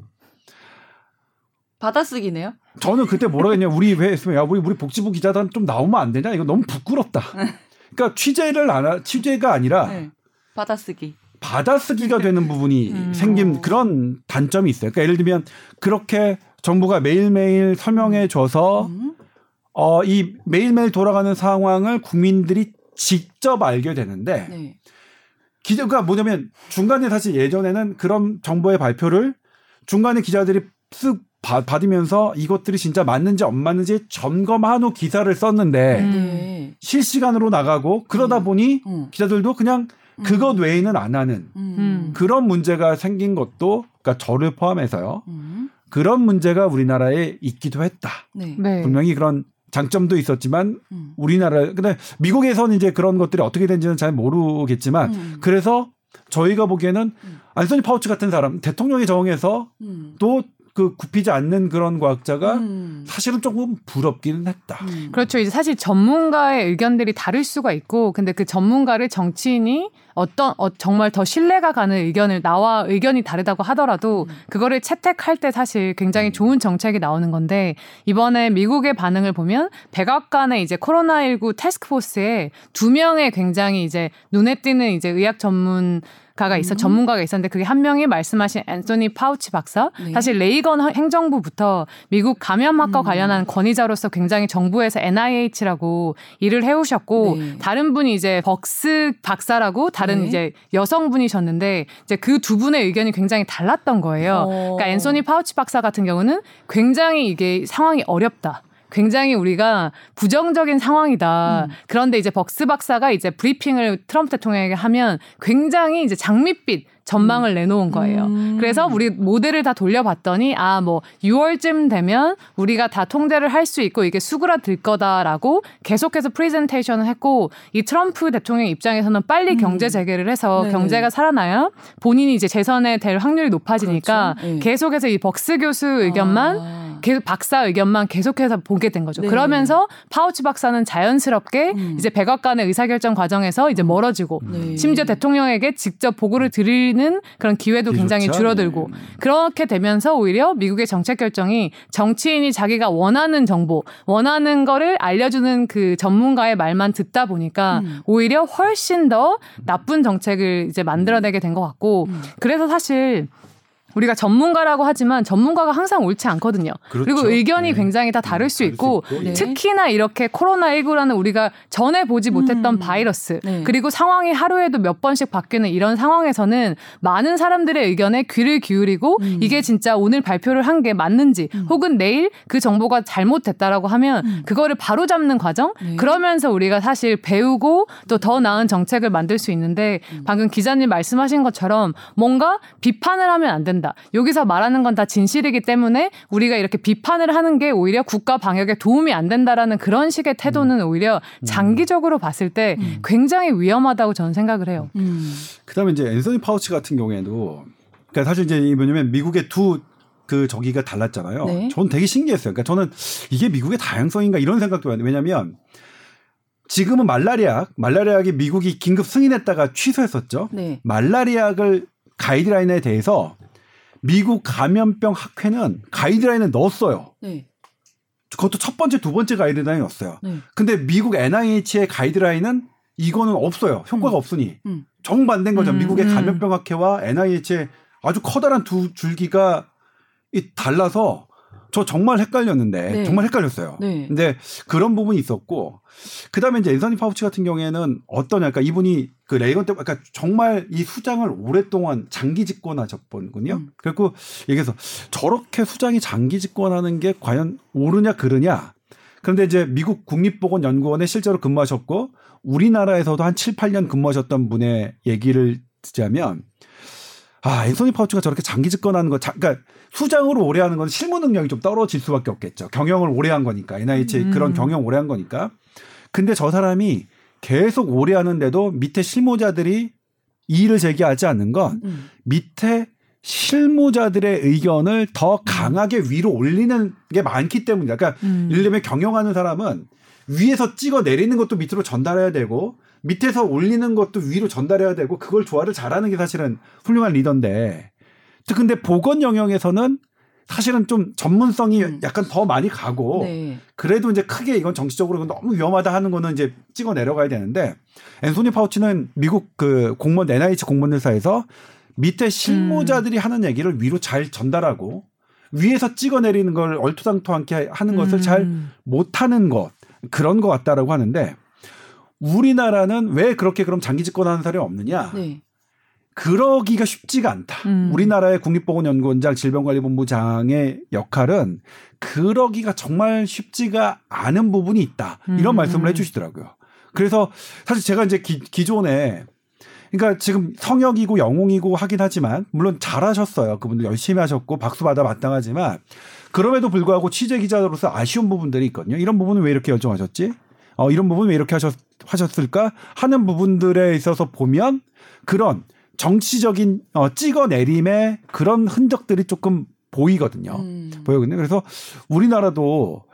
받아쓰기네요. 저는 그때 뭐라 했냐 우리 왜 했으면 야 우리 우리 복지부 기자단 좀 나오면 안 되냐 이거 너무 부끄럽다. 그러니까 취재를 안 하, 취재가 아니라 네. 받아쓰기. 받아쓰기가 되는 부분이 음. 생긴 그런 단점이 있어요. 그러니까 예를 들면 그렇게 정부가 매일매일 설명해 줘서 음. 어, 이 매일매일 돌아가는 상황을 국민들이 직접 알게 되는데 네. 기자가 뭐냐면 중간에 사실 예전에는 그런 정보의 발표를 중간에 기자들이 쓱 받- 받으면서 이것들이 진짜 맞는지 안 맞는지 점검한 후 기사를 썼는데 음. 네. 실시간으로 나가고 그러다 음. 보니 음. 기자들도 그냥 그것 외에는 안 하는 음. 그런 문제가 생긴 것도 그러니까 저를 포함해서요. 음. 그런 문제가 우리나라에 있기도 했다. 네. 네. 분명히 그런 장점도 있었지만 음. 우리나라 근데 미국에서는 이제 그런 것들이 어떻게 된지는 잘 모르겠지만 음. 그래서 저희가 보기에는 음. 안소니 파우치 같은 사람 대통령이 정해서 음. 또 그 굽히지 않는 그런 과학자가 음. 사실은 조금 부럽기는 했다. 음. 그렇죠. 이제 사실 전문가의 의견들이 다를 수가 있고, 근데 그 전문가를 정치인이 어떤 어, 정말 더 신뢰가 가는 의견을 나와 의견이 다르다고 하더라도 음. 그거를 채택할 때 사실 굉장히 좋은 정책이 나오는 건데 이번에 미국의 반응을 보면 백악관의 이제 코로나19 task force에 두 명의 굉장히 이제 눈에 띄는 이제 의학 전문 가가 있어 음. 전문가가 있었는데 그게 한 명이 말씀하신 Anthony Fauci 박사 네. 사실 레이건 허- 행정부부터 미국 감염학과 음. 관련한 권위자로서 굉장히 정부에서 NIH라고 일을 해오셨고 네. 다른 분이 이제 Birx 박사라고 다른 네. 이제 여성분이셨는데 이제 그 두 분의 의견이 굉장히 달랐던 거예요. 어. 그러니까 Anthony Fauci 박사 같은 경우는 굉장히 이게 상황이 어렵다. 굉장히 우리가 부정적인 상황이다. 음. 그런데 이제 벅스 박사가 이제 브리핑을 트럼프 대통령에게 하면 굉장히 이제 장밋빛 전망을 내놓은 거예요. 음. 그래서 우리 모델을 다 돌려봤더니 아 뭐 6월쯤 되면 우리가 다 통제를 할 수 있고 이게 수그라들 거다라고 계속해서 프레젠테이션을 했고 이 트럼프 대통령 입장에서는 빨리 음. 경제 재개를 해서 네네. 경제가 살아나야 본인이 이제 재선에 될 확률이 높아지니까 그렇죠. 네. 계속해서 이 벅스 교수 의견만 아. 계속 박사 의견만 계속해서 보게 된 거죠. 네. 그러면서 파우치 박사는 자연스럽게 음. 이제 백악관의 의사결정 과정에서 이제 멀어지고 네. 심지어 대통령에게 직접 보고를 드 리는 그런 기회도 굉장히 좋죠. 줄어들고 네. 그렇게 되면서 오히려 미국의 정책 결정이 정치인이 자기가 원하는 정보, 원하는 거를 알려주는 그 전문가의 말만 듣다 보니까 음. 오히려 훨씬 더 나쁜 정책을 이제 만들어내게 된 것 같고 음. 그래서 사실 우리가 전문가라고 하지만 전문가가 항상 옳지 않거든요. 그 그렇죠. 리고 의견이 네. 굉장히 다 다를 수 다를 수 있고 있고, 네. 특히나 이렇게 코로나19라는 우리가 전에 보지 못했던 음. 바이러스 네. 그리고 상황이 하루에도 몇 번씩 바뀌는 이런 상황에서는 많은 사람들의 의견에 귀를 기울이고 음. 이게 진짜 오늘 발표를 한 게 맞는지 음. 혹은 내일 그 정보가 잘못됐다라고 하면 음. 그거를 바로 잡는 과정 네. 그러면서 우리가 사실 배우고 또 더 나은 정책을 만들 수 있는데 음. 방금 기자님 말씀하신 것처럼 뭔가 비판을 하면 안 된다. 여기서 말하는 건 다 진실이기 때문에 우리가 이렇게 비판을 하는 게 오히려 국가 방역에 도움이 안 된다라는 그런 식의 태도는 오히려 장기적으로 봤을 때 음. 굉장히 위험하다고 저는 생각을 해요. 음. 그다음에 이제 앤서니 파우치 같은 경우에도 그러니까 사실 이제 이 뭐냐면 미국의 두그 저기가 달랐잖아요. 네. 저는 되게 신기했어요. 그러니까 저는 이게 미국의 다양성인가 이런 생각도 해요. 왜냐하면 지금은 말라리약, 말라리약이 미국이 긴급 승인했다가 취소했었죠. 네. 말라리약을 가이드라인에 대해서 미국 감염병 학회는 가이드라인에 넣었어요. 네. 그것도 첫 번째, 두 번째 가이드라인에 넣었어요. 네. 근데 미국 NIH의 가이드라인은 이거는 없어요. 효과가 음. 없으니. 음. 정반대인 거죠. 음, 미국의 음. 감염병 학회와 NIH의 아주 커다란 두 줄기가 이 달라서 저 정말 헷갈렸는데 네. 정말 헷갈렸어요. 네. 근데 그런 부분이 있었고 그다음에 이제 앤서니 파우치 같은 경우에는 어떠냐 그러니까 이분이 그 레이건 때 그러니까 정말 이 수장을 오랫동안 장기 집권하셨거든요. 음. 그리고 얘기해서 저렇게 수장이 장기 집권하는 게 과연 옳으냐 그르냐. 그런데 이제 미국 국립보건연구원에 실제로 근무하셨고 우리나라에서도 한 7, 8년 근무하셨던 분의 얘기를 듣자면 아 앤소니 파우치가 저렇게 장기 집권하는 거, 자, 그러니까 수장으로 오래 하는 건 실무 능력이 좀 떨어질 수밖에 없겠죠. 경영을 오래 한 거니까 NIH 음. 그런 경영 오래 한 거니까. 근데 저 사람이 계속 오래 하는데도 밑에 실무자들이 이의를 제기하지 않는 건 음. 밑에 실무자들의 의견을 더 강하게 위로 올리는 게 많기 때문이다. 그러니까 음. 예를 들면 경영하는 사람은 위에서 찍어 내리는 것도 밑으로 전달해야 되고 밑에서 올리는 것도 위로 전달해야 되고 그걸 조화를 잘하는 게 사실은 훌륭한 리더인데 근데 보건 영역에서는 사실은 좀 전문성이 음. 약간 더 많이 가고 네. 그래도 이제 크게 이건 정치적으로 너무 위험하다 하는 거는 이제 찍어 내려가야 되는데 앤소니 파우치는 미국 그 공무원 NIH 공무원 회사에서 밑에 실무자들이 하는 얘기를 위로 잘 전달하고 위에서 찍어 내리는 걸 얼토당토 않게 하는 것을 음. 잘 못하는 것 그런 것 같다라고 하는데 우리나라는 왜 그렇게 그럼 장기 집권하는 사람이 없느냐? 네. 그러기가 쉽지가 않다. 음. 우리나라의 국립보건연구원장 질병관리본부장의 역할은 그러기가 정말 쉽지가 않은 부분이 있다. 이런 음. 말씀을 해주시더라고요. 그래서 사실 제가 이제 기, 기존에 그러니까 지금 성역이고 영웅이고 하긴 하지만 물론 잘하셨어요. 그분들 열심히 하셨고 박수 받아 마땅하지만 그럼에도 불구하고 취재 기자로서 아쉬운 부분들이 있거든요. 이런 부분은 왜 이렇게 열정하셨지? 어, 이런 부분 왜 이렇게 하셨, 하셨을까? 하는 부분들에 있어서 보면 그런 정치적인 어, 찍어내림의 그런 흔적들이 조금 보이거든요. 음. 보이거든요. 그래서 우리나라도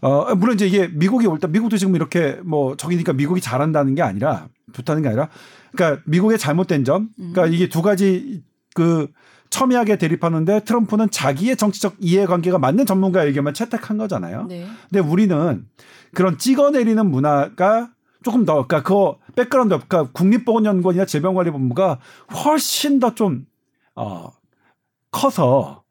어 물론 이제 이게 미국이 올 때 미국도 지금 이렇게 뭐 저기니까 미국이 잘한다는 게 아니라 좋다는 게 아니라 그러니까 미국의 잘못된 점 그러니까 이게 두 가지 그 첨예하게 대립하는데 트럼프는 자기의 정치적 이해관계가 맞는 전문가 의견만 채택한 거잖아요. 네. 근데 우리는 그런 찍어내리는 문화가 조금 더, 그러니까 그거 백그라운드, 그러니까 국립보건연구원이나 질병관리본부가 훨씬 더 좀, 어, 커서,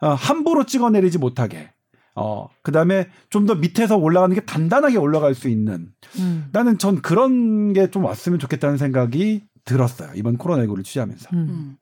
어, 함부로 찍어내리지 못하게, 어, 그 다음에 좀 더 밑에서 올라가는 게 단단하게 올라갈 수 있는, 음. 나는 전 그런 게 좀 왔으면 좋겠다는 생각이 들었어요. 이번 코로나19를 취재하면서. 음. 음.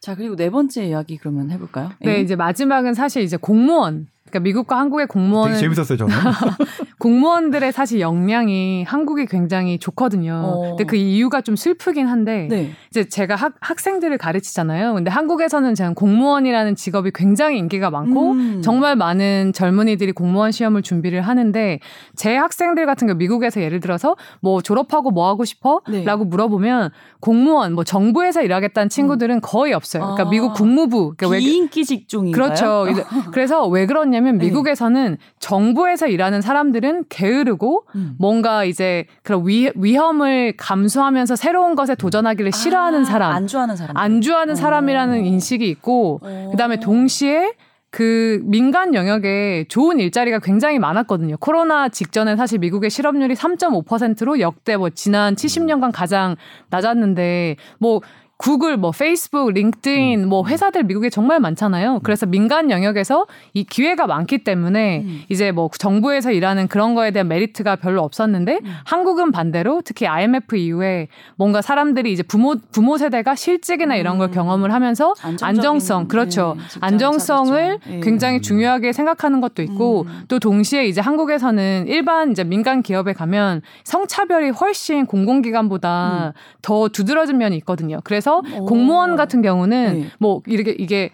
자 그리고 네 번째 이야기 그러면 해볼까요? 네, 예. 이제 마지막은 사실 이제 공무원. 그러니까 미국과 한국의 공무원 되게 재밌었어요, 저는. 공무원들의 사실 역량이 한국이 굉장히 좋거든요. 어. 근데 그 이유가 좀 슬프긴 한데 네. 이제 제가 학, 학생들을 가르치잖아요. 근데 한국에서는 저는 공무원이라는 직업이 굉장히 인기가 많고 음. 정말 많은 젊은이들이 공무원 시험을 준비를 하는데 제 학생들 같은 경우 미국에서 예를 들어서 뭐 졸업하고 뭐 하고 싶어? 네. 라고 물어보면 공무원 뭐 정부에서 일하겠다는 친구들은 거의 없어요. 그러니까 아. 미국 국무부 그러니까 외- 비인기 직종인가요? 그렇죠. 그래서 왜 그러냐 면 네. 미국에서는 정부에서 일하는 사람들은 게으르고 음. 뭔가 이제 그런 위, 위험을 감수하면서 새로운 것에 도전하기를 싫어하는 아, 사람, 안주하는 사람. 안주하는 어. 사람이라는 인식이 있고 어. 그다음에 동시에 그 민간 영역에 좋은 일자리가 굉장히 많았거든요. 코로나 직전에 사실 미국의 실업률이 3.5%로 역대 뭐 지난 70년간 가장 낮았는데 뭐 구글, 뭐 페이스북, 링크드인, 뭐 회사들 미국에 정말 많잖아요. 그래서 민간 영역에서 이 기회가 많기 때문에 음. 이제 뭐 정부에서 일하는 그런 거에 대한 메리트가 별로 없었는데 음. 한국은 반대로 특히 IMF 이후에 뭔가 사람들이 이제 부모 부모 세대가 실직이나 이런 걸 음. 경험을 하면서 안정성 그렇죠 네, 안정성을. 예. 굉장히 중요하게 생각하는 것도 있고 음. 또 동시에 이제 한국에서는 일반 이제 민간 기업에 가면 성차별이 훨씬 공공기관보다 더 두드러진 면이 있거든요. 그래서 음. 오. 공무원 같은 경우는 네. 뭐 이렇게 이게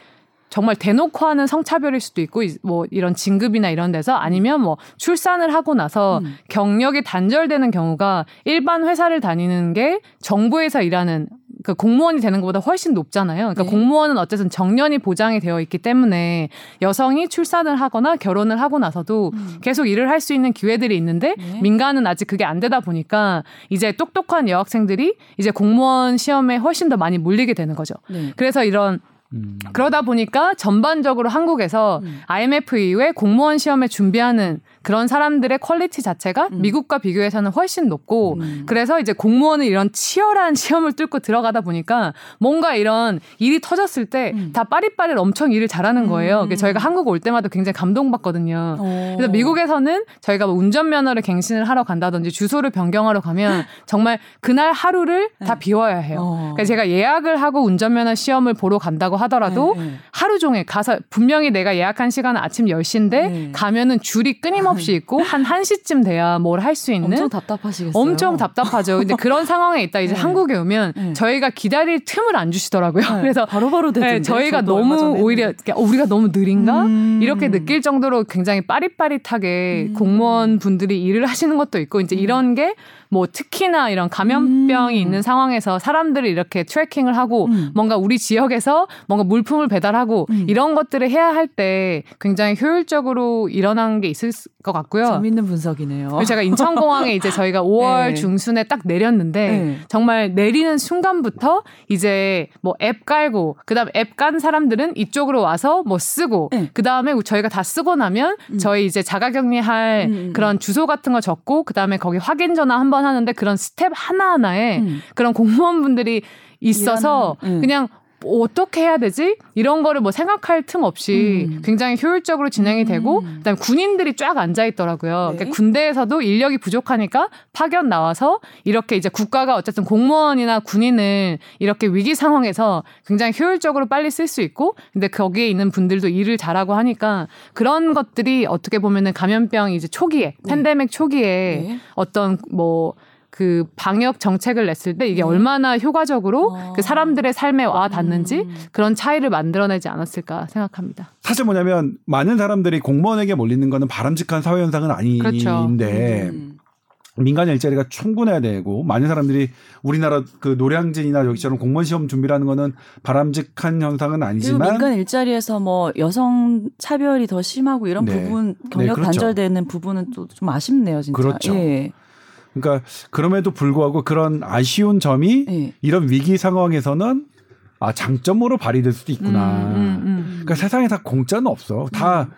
정말 대놓고 하는 성차별일 수도 있고 이- 뭐 이런 진급이나 이런 데서 아니면 뭐 출산을 하고 나서 음. 경력이 단절되는 경우가 일반 회사를 다니는 게 정부에서 일하는 그 공무원이 되는 것보다 훨씬 높잖아요. 그러니까 네. 공무원은 어쨌든 정년이 보장이 되어 있기 때문에 여성이 출산을 하거나 결혼을 하고 나서도 음. 계속 일을 할 수 있는 기회들이 있는데 네. 민간은 아직 그게 안 되다 보니까 이제 똑똑한 여학생들이 이제 공무원 시험에 훨씬 더 많이 몰리게 되는 거죠. 네. 그래서 이런 음. 그러다 보니까 전반적으로 한국에서 음. IMF 이후에 공무원 시험에 준비하는 그런 사람들의 퀄리티 자체가 음. 미국과 비교해서는 훨씬 높고 음. 그래서 이제 공무원은 이런 치열한 시험을 뚫고 들어가다 보니까 뭔가 이런 일이 터졌을 때 음. 다 빠릿빠릿 엄청 일을 잘하는 거예요. 음. 저희가 한국 올 때마다 굉장히 감동받거든요. 어. 그래서 미국에서는 저희가 뭐 운전면허를 갱신을 하러 간다든지 주소를 변경하러 가면 정말 그날 하루를 다 네. 비워야 해요. 어. 그러니까 제가 예약을 하고 운전면허 시험을 보러 간다고 하더라도 네, 네. 하루 종일 가서 분명히 내가 예약한 시간은 아침 10시인데 네. 가면은 줄이 끊임없이 있고 한 1시쯤 돼야 뭘 할 수 있는 엄청 답답하시겠어요. 엄청 답답하죠. 근데 그런 상황에 있다 이제 네. 한국에 오면 네. 저희가 기다릴 틈을 안 주시더라고요. 네, 그래서 바로바로 되던데. 네, 저희가 저도 얼마 너무 오히려. 어, 우리가 너무 느린가 음. 이렇게 느낄 정도로 굉장히 빠릿빠릿하게 음. 공무원 분들이 일을 하시는 것도 있고 이제 이런 게 뭐 특히나 이런 감염병이 음. 있는 상황에서 사람들이 이렇게 tracking을 하고 음. 뭔가 우리 지역에서 뭔가 물품을 배달하고 음. 이런 것들을 해야 할 때 굉장히 효율적으로 일어난 게 있을 것 같고요. 재밌는 분석이네요. 제가 인천공항에 이제 저희가 5월 네. 중순에 딱 내렸는데 네. 정말 내리는 순간부터 이제 뭐 앱 깔고 그다음 앱 깐 사람들은 이쪽으로 와서 뭐 쓰고 네. 그다음에 저희가 다 쓰고 나면 음. 저희 이제 자가격리할 음, 음, 그런 주소 같은 거 적고 그다음에 거기 확인 전화 한 번 하는데 그런 스텝 하나하나에 음. 그런 공무원분들이 있어서 음. 그냥 어떻게 해야 되지? 이런 거를 뭐 생각할 틈 없이 음. 굉장히 효율적으로 진행이 되고 음. 그다음에 군인들이 쫙 앉아 있더라고요. 네. 그러니까 군대에서도 인력이 부족하니까 파견 나와서 이렇게 이제 국가가 어쨌든 공무원이나 군인을 이렇게 위기 상황에서 굉장히 효율적으로 빨리 쓸 수 있고 근데 거기에 있는 분들도 일을 잘하고 하니까 그런 것들이 어떻게 보면은 감염병 이제 초기에 팬데믹 초기에 네. 어떤 뭐 그 방역 정책을 냈을 때 이게 네. 얼마나 효과적으로 어. 그 사람들의 삶에 와 닿는지 음. 그런 차이를 만들어내지 않았을까 생각합니다. 사실 뭐냐면 많은 사람들이 공무원에게 몰리는 거는 바람직한 사회 현상은 그렇죠. 아닌데 음. 민간의 일자리가 충분해야 되고 많은 사람들이 우리나라 그 노량진이나 여기처럼 공무원 시험 준비를 하는 거는 바람직한 현상은 아니지만 민간 일자리에서 뭐 여성 차별이 더 심하고 이런 네. 부분 경력 그렇죠. 단절되는 부분은 또 좀 아쉽네요, 진짜. 그렇죠. 예. 그러니까 그럼에도 불구하고 그런 아쉬운 점이 예. 이런 위기 상황에서는 아 장점으로 발휘될 수도 있구나. 음, 음, 음. 그러니까 세상에 다 공짜는 없어. 다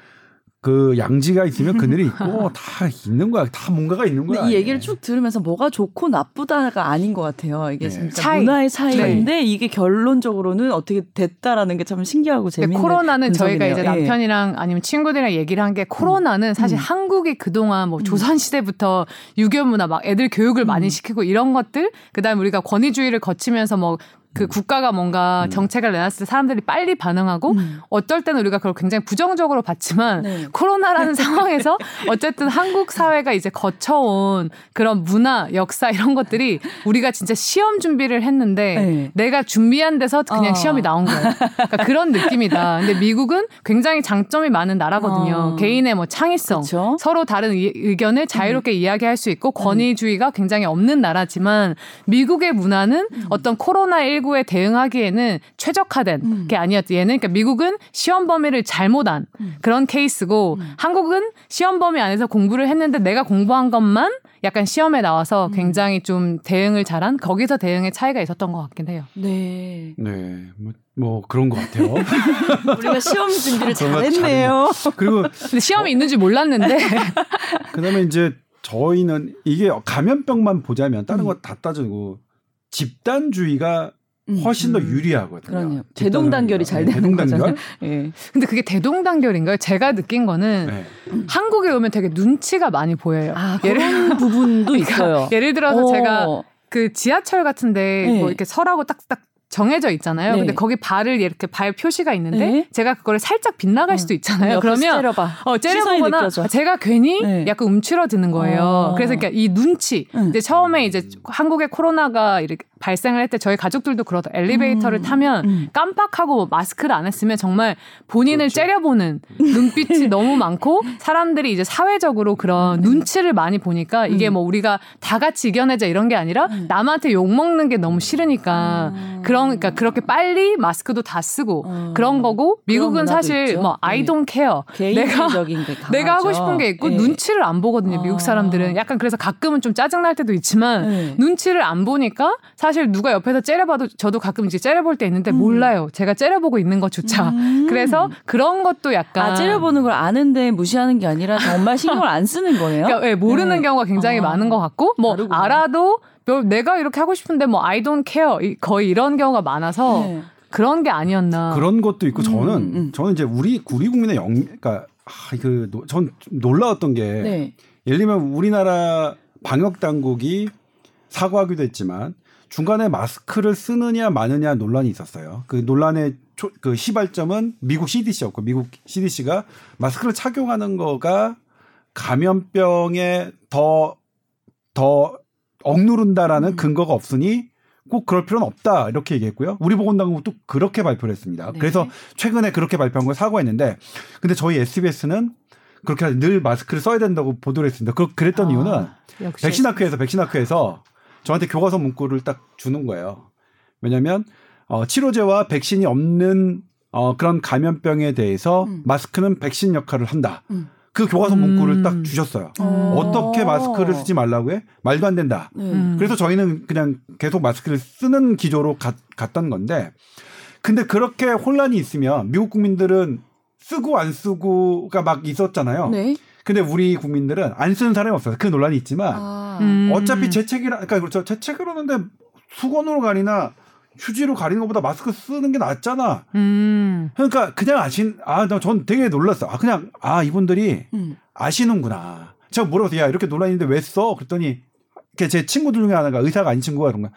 그 양지가 있으면 그늘이 있고 다 있는 거야. 다 뭔가가 있는 거야. 이 얘기를 쭉 들으면서 뭐가 좋고 나쁘다가 아닌 것 같아요. 이게 네. 차이. 문화의 차이인데 이게 결론적으로는 어떻게 됐다라는 게 참 신기하고 재밌는 코로나는 저희가 이제 분석이네요. 예. 남편이랑 아니면 친구들이랑 얘기를 한 게 코로나는 사실 음. 한국이 그동안 뭐 조선 시대부터 유교 문화 막 애들 교육을 음. 많이 시키고 이런 것들 그다음에 우리가 권위주의를 거치면서 뭐 그 국가가 뭔가 정책을 내놨을 때 사람들이 빨리 반응하고 음. 어떨 때는 우리가 그걸 굉장히 부정적으로 봤지만 네. 코로나라는 상황에서 어쨌든 한국 사회가 이제 거쳐온 그런 문화, 역사 이런 것들이 우리가 진짜 시험 준비를 했는데 네. 내가 준비한 데서 그냥 어. 시험이 나온 거예요. 그러니까 그런 느낌이다. 근데 미국은 굉장히 장점이 많은 나라거든요. 어. 개인의 뭐 창의성, 그쵸? 서로 다른 의- 의견을 자유롭게 음. 이야기할 수 있고 권위주의가 굉장히 없는 나라지만 미국의 문화는 음. 어떤 코로나 19에 대응하기에는 최적화된 음. 게 아니었죠. 얘는 그러니까 미국은 시험 범위를 잘못한 음. 그런 케이스고 한국은 시험 범위 안에서 공부를 했는데 내가 공부한 것만 약간 시험에 음. 나와서 굉장히 좀 대응을 잘한 거기서 대응의 차이가 있었던 것 같긴 해요. 네. 네, 뭐, 뭐 그런 것 같아요. 우리가 시험 준비를 잘했네요. 그리고 근데 시험이 있는 줄 몰랐는데 그다음에 이제 저희는 이게 감염병만 보자면 다른 음. 거다 따지고 집단주의가 음, 훨씬 더 음. 유리하거든요. 그러네요. 대동단결이 잘 네, 되는 대동단결. 거잖아요. 예. 근데 그게 대동단결인가요? 제가 느낀 거는 네. 한국에 오면 되게 눈치가 많이 보여요. 아, 그런 부분도 있어요. 예를 들어서 어. 제가 그 지하철 같은데 네. 뭐 이렇게 설하고 딱딱 정해져 있잖아요. 네. 근데 거기 발을 이렇게 발 표시가 있는데 네. 제가 그거를 살짝 빗나갈 어. 수도 있잖아요. 그러면 째려봐. 어, 째려보거나 느껴져. 제가 괜히 네. 약간 움츠러드는 거예요. 어. 그래서 그러니까 이 눈치. 응. 이제 처음에 이제 한국에 코로나가 이렇게 발생을 할 때 저희 가족들도 그러더 엘리베이터를 음. 타면 음. 깜빡하고 뭐 마스크를 안 했으면 정말 본인을 그렇죠. 째려보는 눈빛이 너무 많고 사람들이 이제 사회적으로 음. 그런 눈치를 많이 보니까 이게 뭐 우리가 다 같이 이겨내자 이런 게 아니라 음. 남한테 욕 먹는 게 너무 싫으니까 음. 그런 그러니까 그렇게 빨리 마스크도 다 쓰고 어. 그런 거고 미국은 사실 있죠. 뭐 I 네. don't care 내가. 내가 하고 싶은 게 있고 예. 눈치를 안 보거든요. 어. 미국 사람들은 약간 그래서 가끔은 좀 짜증 날 때도 있지만 네. 눈치를 안 보니까 사실 누가 옆에서 째려봐도 저도 가끔 이제 째려볼 때 있는데 몰라요. 제가 째려보고 있는 것조차. 음. 그래서 그런 것도 약간 아, 째려보는 걸 아는데 무시하는 게 아니라 정말 신경을 안 쓰는 거네요. 그러니까 예, 모르는 네. 경우가 굉장히 아. 많은 것 같고 뭐 다르구나. 알아도 별- 내가 이렇게 하고 싶은데 뭐 I don't care 이- 거의 이런 경우가 많아서 네. 그런 게 아니었나. 그런 것도 있고 저는 음, 음. 저는 이제 우리 우리 국민의 영 그러니까 아, 그전 놀라웠던 게 네. 예를 들면 우리나라 방역 당국이 사과하기도 했지만 중간에 마스크를 쓰느냐 마느냐 논란이 있었어요. 그 논란의 초, 그 시발점은 미국 CDC였고 미국 CDC가 마스크를 착용하는 거가 감염병에 더더 억누른다라는 음. 근거가 없으니 꼭 그럴 필요는 없다 이렇게 얘기했고요. 우리 보건당국도 그렇게 발표를 했습니다. 네. 그래서 최근에 그렇게 발표한 걸 사과했는데 근데 저희 SBS는 그렇게 늘 마스크를 써야 된다고 보도를 했습니다. 그, 그랬던 아. 이유는 역시 백신 학회에서 백신 학회에서 저한테 교과서 문구를 딱 주는 거예요. 왜냐하면 어, 치료제와 백신이 없는 어, 그런 감염병에 대해서 음. 마스크는 백신 역할을 한다. 음. 그 교과서 음. 문구를 딱 주셨어요. 어. 어떻게 마스크를 쓰지 말라고 해? 말도 안 된다. 네. 음. 그래서 저희는 그냥 계속 마스크를 쓰는 기조로 가- 갔던 건데, 근데 그렇게 혼란이 있으면 미국 국민들은 쓰고 안 쓰고가 막 있었잖아요. 네. 근데 우리 국민들은 안 쓰는 사람이 없어요. 그 논란이 있지만 아. 음. 어차피 재채기라 그러니까 그렇죠. 재채기로는데 수건으로 가리나 휴지로 가리는 것보다 마스크 쓰는 게 낫잖아. 음. 그러니까 그냥 아신 아전 되게 놀랐어. 아 그냥 아 이분들이 음. 아시는구나. 제가 물어봤어요. 야 이렇게 논란인데 왜 써? 그랬더니 제 친구들 중에 하나가 의사가 아닌 친구가 그런 거야.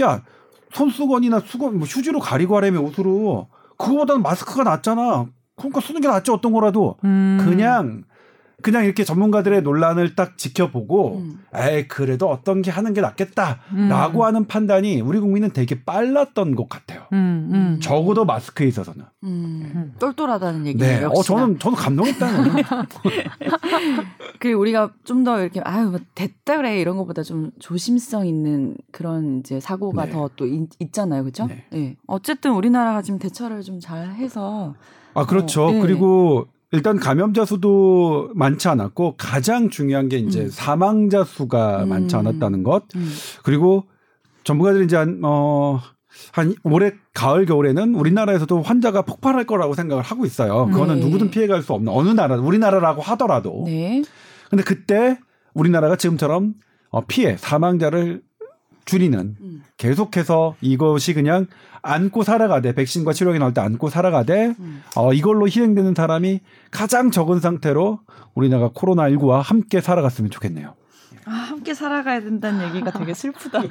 야 손수건이나 수건 뭐 휴지로 가리고 하려면 옷으로 그거보다는 마스크가 낫잖아. 그러니까 쓰는 게 낫지 어떤 거라도 음. 그냥 그냥 이렇게 전문가들의 논란을 딱 지켜보고 음. 에이 그래도 어떤 게 하는 게 낫겠다라고 음. 하는 판단이 우리 국민은 되게 빨랐던 것 같아요. 음. 음. 적어도 마스크에 있어서는. 음. 똘똘하다는 얘기예요. 네. 어 역시나. 저는 저는 감동했다는 거예요. 그 우리가 좀 더 이렇게 아유 뭐 됐다 그래 이런 것보다 좀 조심성 있는 그런 이제 사고가 네. 더또 있잖아요, 그렇죠? 네. 어쨌든 우리나라가 지금 대처를 좀 잘 해서 아 그렇죠. 어, 네. 그리고 일단 감염자 수도 많지 않았고 가장 중요한 게 이제 음. 사망자 수가 음. 많지 않았다는 것. 음. 그리고 전문가들이 이제 한, 어, 한 올해 가을 겨울에는 우리나라에서도 환자가 폭발할 거라고 생각을 하고 있어요. 그거는 네. 누구든 피해갈 수 없는 어느 나라, 우리나라라고 하더라도. 네. 근데 그때 우리나라가 지금처럼 어, 피해 사망자를 줄이는 음. 계속해서 이것이 그냥 안고 살아가되 백신과 치료약이 나올 때 안고 살아가되 음. 어, 이걸로 희생되는 사람이 가장 적은 상태로 우리나라가 코로나19와 함께 살아갔으면 좋겠네요. 아, 함께 살아가야 된다는 얘기가 되게 슬프다.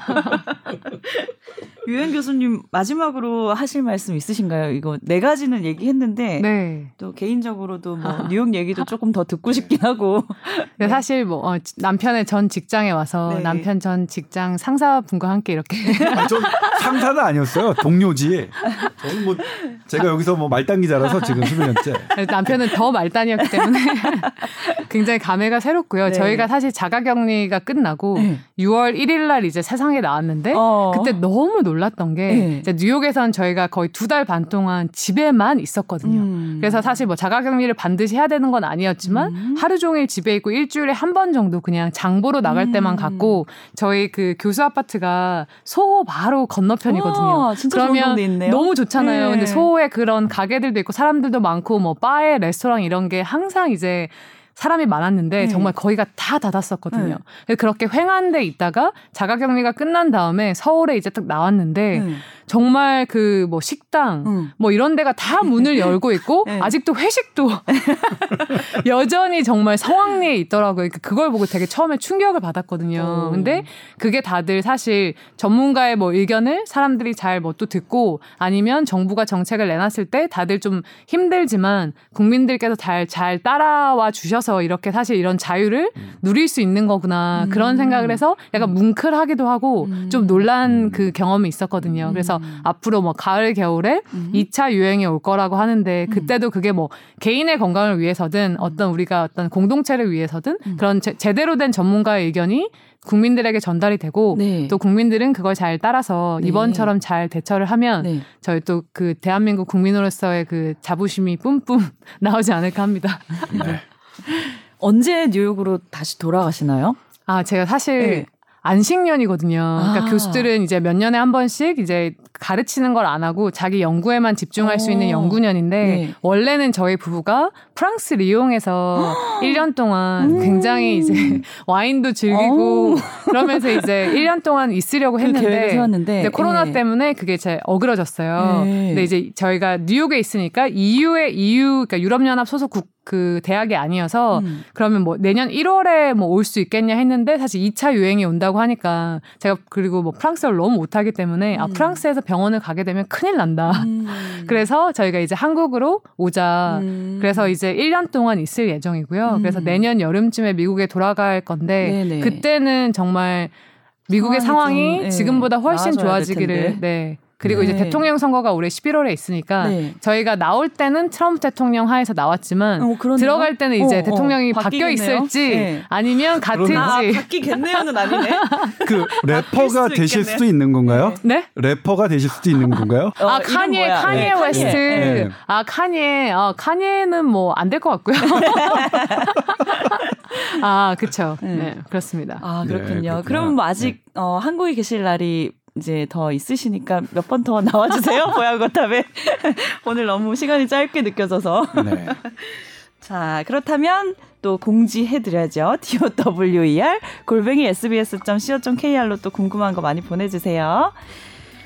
유현 교수님 마지막으로 하실 말씀 있으신가요? 이거 네 가지는 얘기했는데 네. 또 개인적으로도 뭐 뉴욕 얘기도 조금 더 듣고 싶긴 하고. 근데 사실 뭐 어, 남편의 전 직장에 와서 네. 남편 전 직장 상사분과 함께 이렇게 아, 전 상사는 아니었어요. 동료지. 저는 뭐 제가 여기서 뭐 말단기자라서 지금 11년째. 남편은 더 말단이었기 때문에 굉장히 감회가 새롭고요. 네. 저희가 사실 자가격리 가 끝나고 네. 6월 1일 날 이제 세상에 나왔는데 어. 그때 너무 놀랐던 게 네. 뉴욕에선 저희가 거의 두 달 반 동안 집에만 있었거든요. 음. 그래서 사실 뭐 자가격리를 반드시 해야 되는 건 아니었지만 음. 하루 종일 집에 있고 일주일에 한 번 정도 그냥 장보러 나갈 음. 때만 갔고 저희 그 교수 아파트가 소호 바로 건너편이거든요. 와, 진짜 좋은 그러면. 너무 좋잖아요. 네. 근데 소호에 그런 가게들도 있고 사람들도 많고 뭐 바에 레스토랑 이런 게 항상 이제 사람이 많았는데 네. 정말 거의가 다 닫았었거든요. 네. 그렇게 횡한데 있다가 자가격리가 끝난 다음에 서울에 이제 딱 나왔는데 네. 정말 그 뭐 식당 음. 뭐 이런 데가 다 문을 열고 있고 네. 아직도 회식도 여전히 정말 성황리에 있더라고요. 그러니까 그걸 보고 되게 처음에 충격을 받았거든요. 어. 근데 그게 다들 사실 전문가의 뭐 의견을 사람들이 잘 뭐 또 듣고 아니면 정부가 정책을 내놨을 때 다들 좀 힘들지만 국민들께서 잘 잘 따라와 주셔서 이렇게 사실 이런 자유를 누릴 수 있는 거구나 음. 그런 생각을 해서 약간 뭉클하기도 하고 음. 좀 놀란 음. 그 경험이 있었거든요. 그래서 음. 앞으로 뭐 가을 겨울에 음. 2차 유행이 올 거라고 하는데 음. 그때도 그게 뭐 개인의 건강을 위해서든 어떤 우리가 어떤 공동체를 위해서든 음. 그런 제, 제대로 된 전문가의 의견이 국민들에게 전달이 되고 네. 또 국민들은 그걸 잘 따라서 네. 이번처럼 잘 대처를 하면 네. 저희 또 그 대한민국 국민으로서의 그 자부심이 뿜뿜 나오지 않을까 합니다. 네. 언제 뉴욕으로 다시 돌아가시나요? 아 제가 사실 네. 안식년이거든요. 아. 그러니까 교수들은 이제 몇 년에 한 번씩 이제 가르치는 걸 안 하고 자기 연구에만 집중할 수 있는 어. 연구년인데 네. 원래는 저희 부부가 프랑스 리옹에서 1년 동안 음. 굉장히 이제 와인도 즐기고. 그러면서 이제 1년 동안 있으려고 그 했는데 이제 코로나 예. 때문에 그게 제 어그러졌어요. 네. 근데 이제 저희가 뉴욕에 있으니까 EU의 EU 그러니까 유럽연합 소속 국 그 대학이 아니어서 음. 그러면 뭐 내년 1월에 뭐 올 수 있겠냐 했는데 사실 2차 유행이 온다고 하니까 제가 그리고 뭐 프랑스어를 너무 못하기 때문에 아 음. 프랑스에서 병원을 가게 되면 큰일 난다. 음. 그래서 저희가 이제 한국으로 오자. 음. 그래서 이제 1년 동안 있을 예정이고요. 음. 그래서 내년 여름쯤에 미국에 돌아갈 건데 네네. 그때는 정말 미국의 상황이 상황이 좀, 예, 지금보다 훨씬 좋아지기를. 네. 그리고 네. 이제 대통령 선거가 올해 11월에 있으니까 네. 저희가 나올 때는 트럼프 대통령 하에서 나왔지만 어. 들어갈 때는 이제 어, 어, 대통령이 바뀌어 바뀌겠네요. 있을지 네. 아니면 같을지 아, 바뀌겠네요는 아니네. 그 래퍼가 수도 되실. 수도 있는 건가요? 네? 래퍼가 되실 수도 있는 건가요? 어, 아 이름 카니에 뭐야? 카니에 네, 웨스트 네. 아 카니에 어 카니에는 뭐 안 될 것 같고요 아 그쵸 네. 네, 그렇습니다 아 네, 그렇군요. 그럼 뭐 아직 어, 한국에 계실 날이 이제 더 있으시니까 몇 번 더 나와주세요. 보양거탑에 오늘 너무 시간이 짧게 느껴져서. 네. 자 그렇다면 또 공지해드려야죠. TOWER 골뱅이 sbs.co.kr로 또 궁금한 거 많이 보내주세요.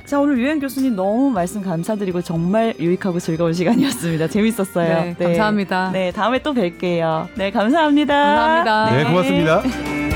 자 오늘 유엔 교수님 너무 말씀 감사드리고 정말 유익하고 즐거운 시간이었습니다. 재밌었어요. 네, 감사합니다 네 다음에 또 뵐게요. 네 감사합니다. 감사합니다. 네, 고맙습니다.